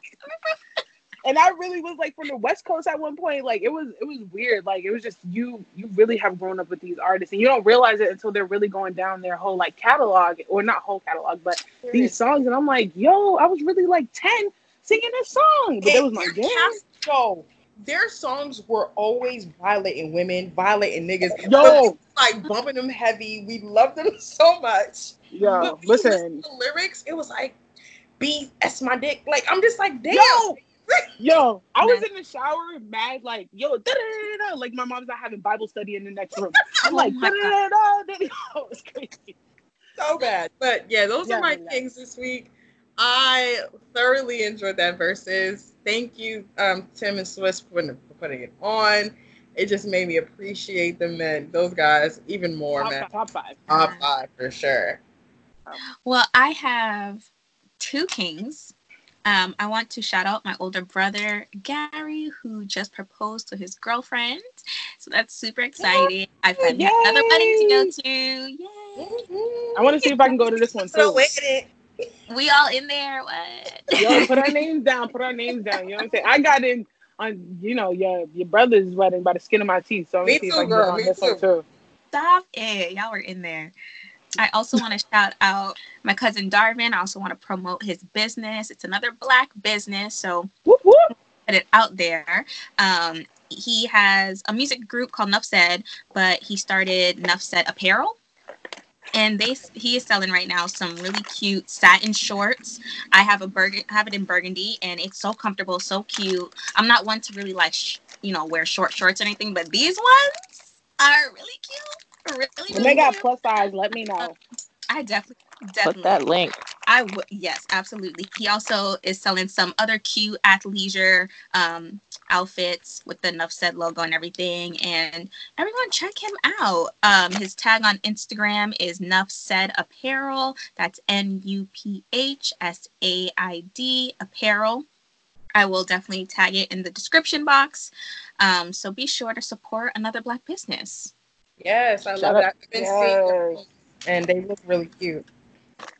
Speaker 2: and I really was like from the West Coast at one point. Like it was it was weird. Like it was just you you really have grown up with these artists and you don't realize it until they're really going down their whole like catalog or not whole catalog, but these songs. And I'm like, yo, I was really like 10 singing this song. But that was my game.
Speaker 1: cast- Yo, their songs were always violating women, violating niggas.
Speaker 2: Yo,
Speaker 1: like bumping them heavy. We loved them so much.
Speaker 2: yo,
Speaker 1: But when you
Speaker 2: listen.
Speaker 1: the lyrics, it was like, "Be that's my dick." Like I'm just like, damn.
Speaker 2: Yo, yo, I was in the shower mad, like, yo, da-da-da-da-da, like my mom's not having Bible study in the next room. I'm
Speaker 5: Oh
Speaker 2: like,
Speaker 5: my
Speaker 2: da-da-da-da-da. Yo, it's crazy.
Speaker 1: so bad. But yeah, those
Speaker 2: Yeah,
Speaker 1: are my
Speaker 2: yeah.
Speaker 1: kings this week. I thoroughly enjoyed that Verzuz. Thank you, um, Tim and Swizz, for putting, it on. It just made me appreciate the men, those guys, even more,
Speaker 2: Top,
Speaker 1: man.
Speaker 2: five, top five.
Speaker 1: Top five for sure.
Speaker 5: Well, I have two kings. Um, I want to shout out my older brother Gary, who just proposed to his girlfriend. So that's super exciting. I finally have another wedding to go to. Yay!
Speaker 2: I want to see if I can go to this one
Speaker 1: So
Speaker 2: too.
Speaker 1: with it.
Speaker 5: We all in there. What?
Speaker 2: Yo, put our names down. Put our names down. You know what I'm saying? I got in on you know your your brother's wedding by the skin of my teeth. So I'm
Speaker 1: Me
Speaker 2: gonna see if
Speaker 1: too,
Speaker 2: I can
Speaker 1: girl,
Speaker 2: get on
Speaker 1: me
Speaker 2: this one
Speaker 1: too.
Speaker 2: too.
Speaker 5: Stop it. Y'all were in there. I also want to shout out my cousin Darvin. I also want to promote his business. It's another black business. So
Speaker 2: Whoop whoop.
Speaker 5: put it out there. Um, he has a music group called Nuph Said, but he started Nuph Said Apparel. And they he is selling right now some really cute satin shorts. I have a burg have it in burgundy, and it's so comfortable, so cute. I'm not one to really like sh- you know wear short shorts or anything, but these ones are really cute. Really,
Speaker 2: When
Speaker 5: really
Speaker 2: they got plus size, let me know.
Speaker 5: I definitely
Speaker 4: Put
Speaker 5: definitely
Speaker 4: that link.
Speaker 5: I would yes, absolutely. He also is selling some other cute athleisure um, outfits with the Nuph Said logo and everything. And everyone check him out. Um, his tag on Instagram is Nuph Said Apparel. That's N U P H S A I D Apparel. I will definitely tag it in the description box. Um, so be sure to support another black business.
Speaker 1: Yes, I
Speaker 4: Shout
Speaker 1: love
Speaker 4: out-
Speaker 1: that. I've been seeing them, and they look really cute.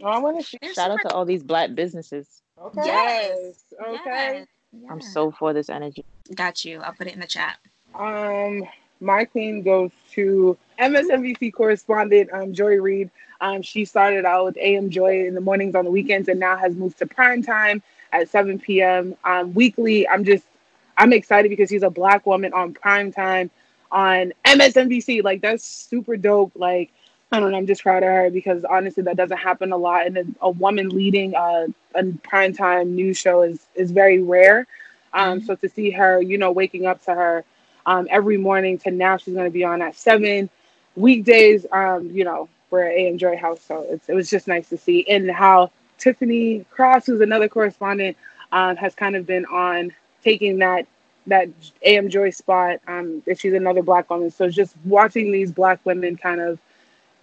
Speaker 2: Oh, I want to see.
Speaker 5: They're
Speaker 4: Shout out to all these black businesses.
Speaker 1: Okay.
Speaker 2: Yes. Okay.
Speaker 5: Yes.
Speaker 4: I'm so for this energy.
Speaker 5: got you. I'll put it in the chat.
Speaker 2: Um, my queen goes to MSNBC correspondent um, Joy Reid. Um, she started out with AM Joy in the mornings on the weekends and now has moved to prime time at 7 p.m. Um, weekly. I'm just, I'm excited because she's a black woman on prime time on MSNBC. Like that's super dope. Like I don't know. I'm just proud of her because honestly, that doesn't happen a lot, and a, a woman leading a, a primetime news show is is very rare. Um,
Speaker 5: Mhm.
Speaker 2: So to see her, you know, waking up to her um, every morning to now she's going to be on at seven weekdays. Um, you know, we're at AM Joy House, so it's, it was just nice to see and how Tiffany Cross, who's another correspondent, um, has kind of been on taking that that AM Joy spot. Um, that she's another black woman, so just watching these black women kind of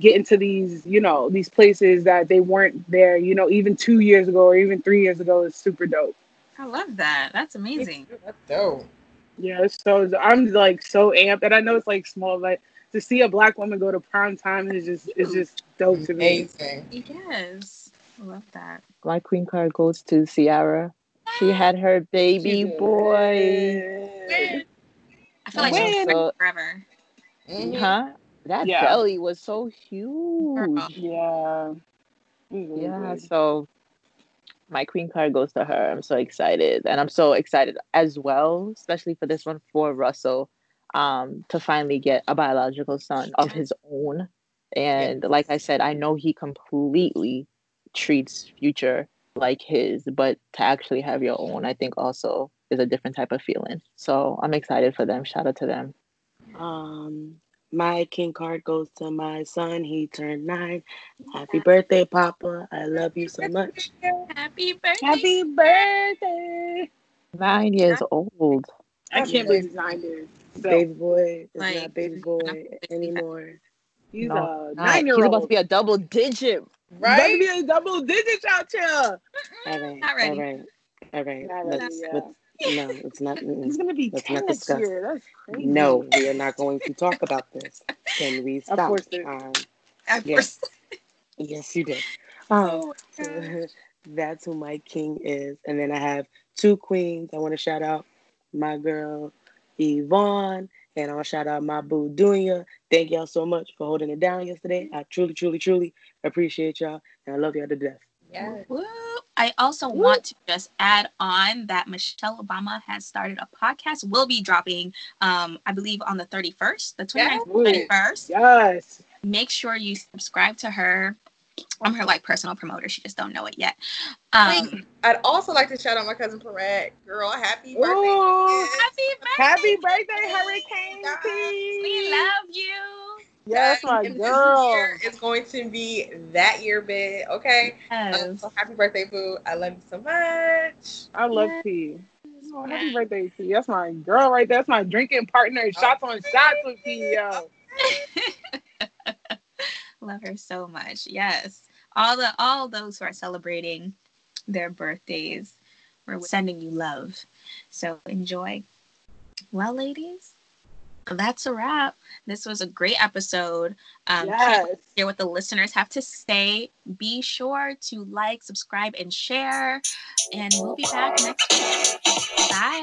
Speaker 2: get into these, you know, these places that they weren't there, you know, even two years ago or even three years ago is super dope.
Speaker 5: I love that. That's amazing.
Speaker 1: That's dope.
Speaker 2: Yeah, it's so I'm like so amped, and I know it's like small, but to see a black woman go to prime time is just it's just dope to me.
Speaker 1: Amazing.
Speaker 5: Yes. I love that.
Speaker 4: My queen card goes to Ciara. She had her baby boy.
Speaker 5: I feel like
Speaker 2: When-
Speaker 5: she's
Speaker 4: So-
Speaker 5: forever.
Speaker 1: Mhm.
Speaker 4: Huh? That
Speaker 2: Yeah.
Speaker 4: belly was so huge.
Speaker 2: Yeah. Mhm.
Speaker 4: Yeah, so my queen card goes to her. I'm so excited. And I'm so excited as well, especially for this one for Russell, um, to finally get a biological son of his own. And like I said, I know he completely treats Future like his, but to actually have your own, I think also is a different type of feeling. So I'm excited for them. Shout out to them.
Speaker 3: Um, my king card goes to my son. He turned nine. Happy birthday, Papa. I love you so much.
Speaker 5: Happy birthday.
Speaker 2: Happy birthday.
Speaker 4: Nine years old.
Speaker 2: I can't believe he's nine years. So,
Speaker 3: Baby boy is
Speaker 5: Like,
Speaker 3: not baby boy anymore.
Speaker 2: he's
Speaker 4: No,
Speaker 2: a
Speaker 4: Nine.
Speaker 2: nine year
Speaker 4: He's
Speaker 2: old.
Speaker 4: about to be a double digit.
Speaker 1: Right?
Speaker 2: be a double digits out here.
Speaker 3: All right,
Speaker 5: Not ready.
Speaker 3: all right, all right.
Speaker 2: Not
Speaker 3: Let's,
Speaker 2: yeah.
Speaker 3: let's, no, it's not. mm-mm.
Speaker 2: Gonna be
Speaker 3: Let's
Speaker 2: ten
Speaker 3: not
Speaker 2: next
Speaker 3: discuss.
Speaker 2: year. That's crazy.
Speaker 3: No, we are not going to talk about this. Can we stop?
Speaker 2: Of course there-
Speaker 3: Um,
Speaker 5: Of
Speaker 3: Yeah.
Speaker 5: course.
Speaker 3: yes, you did. Um,
Speaker 5: Oh,
Speaker 3: that's who my king is. And then I have two queens. I want to shout out my girl Yvonne, and I'll shout out my boo Dunya. Thank y'all so much for holding it down yesterday. I truly, truly, truly appreciate y'all, and I love y'all to death.
Speaker 1: Yeah.
Speaker 5: Woo. I also want to just add on that Michelle Obama has started a podcast. Will be dropping, um, I believe, on the 31st, the 29th,
Speaker 2: Woo.
Speaker 5: 31st.
Speaker 2: Yes.
Speaker 5: Make sure you subscribe to her. I'm her like personal promoter. She just don't know it yet. Um,
Speaker 1: I'd also like to shout out my cousin Parat. Girl, happy birthday.
Speaker 2: Ooh.
Speaker 5: happy birthday!
Speaker 2: Happy birthday, Hurricane
Speaker 1: Yes.
Speaker 2: P.
Speaker 5: We love you.
Speaker 2: Yes, my
Speaker 1: And this
Speaker 2: girl.
Speaker 1: year is going to be that year bit, okay? Um, so happy birthday, boo. I love you so much.
Speaker 2: I love
Speaker 5: Yes.
Speaker 2: P. Oh, happy birthday, P. That's my girl right there. That's my drinking partner. Shots on shots with P, yo.
Speaker 5: love her so much. Yes. All the all those who are celebrating their birthdays, we're sending you love. So enjoy. Well, ladies, that's a wrap. This was a great episode. Um,
Speaker 2: yes.
Speaker 5: hear what the listeners have to say. Be sure to like, subscribe, and share. And we'll be back next week. Bye.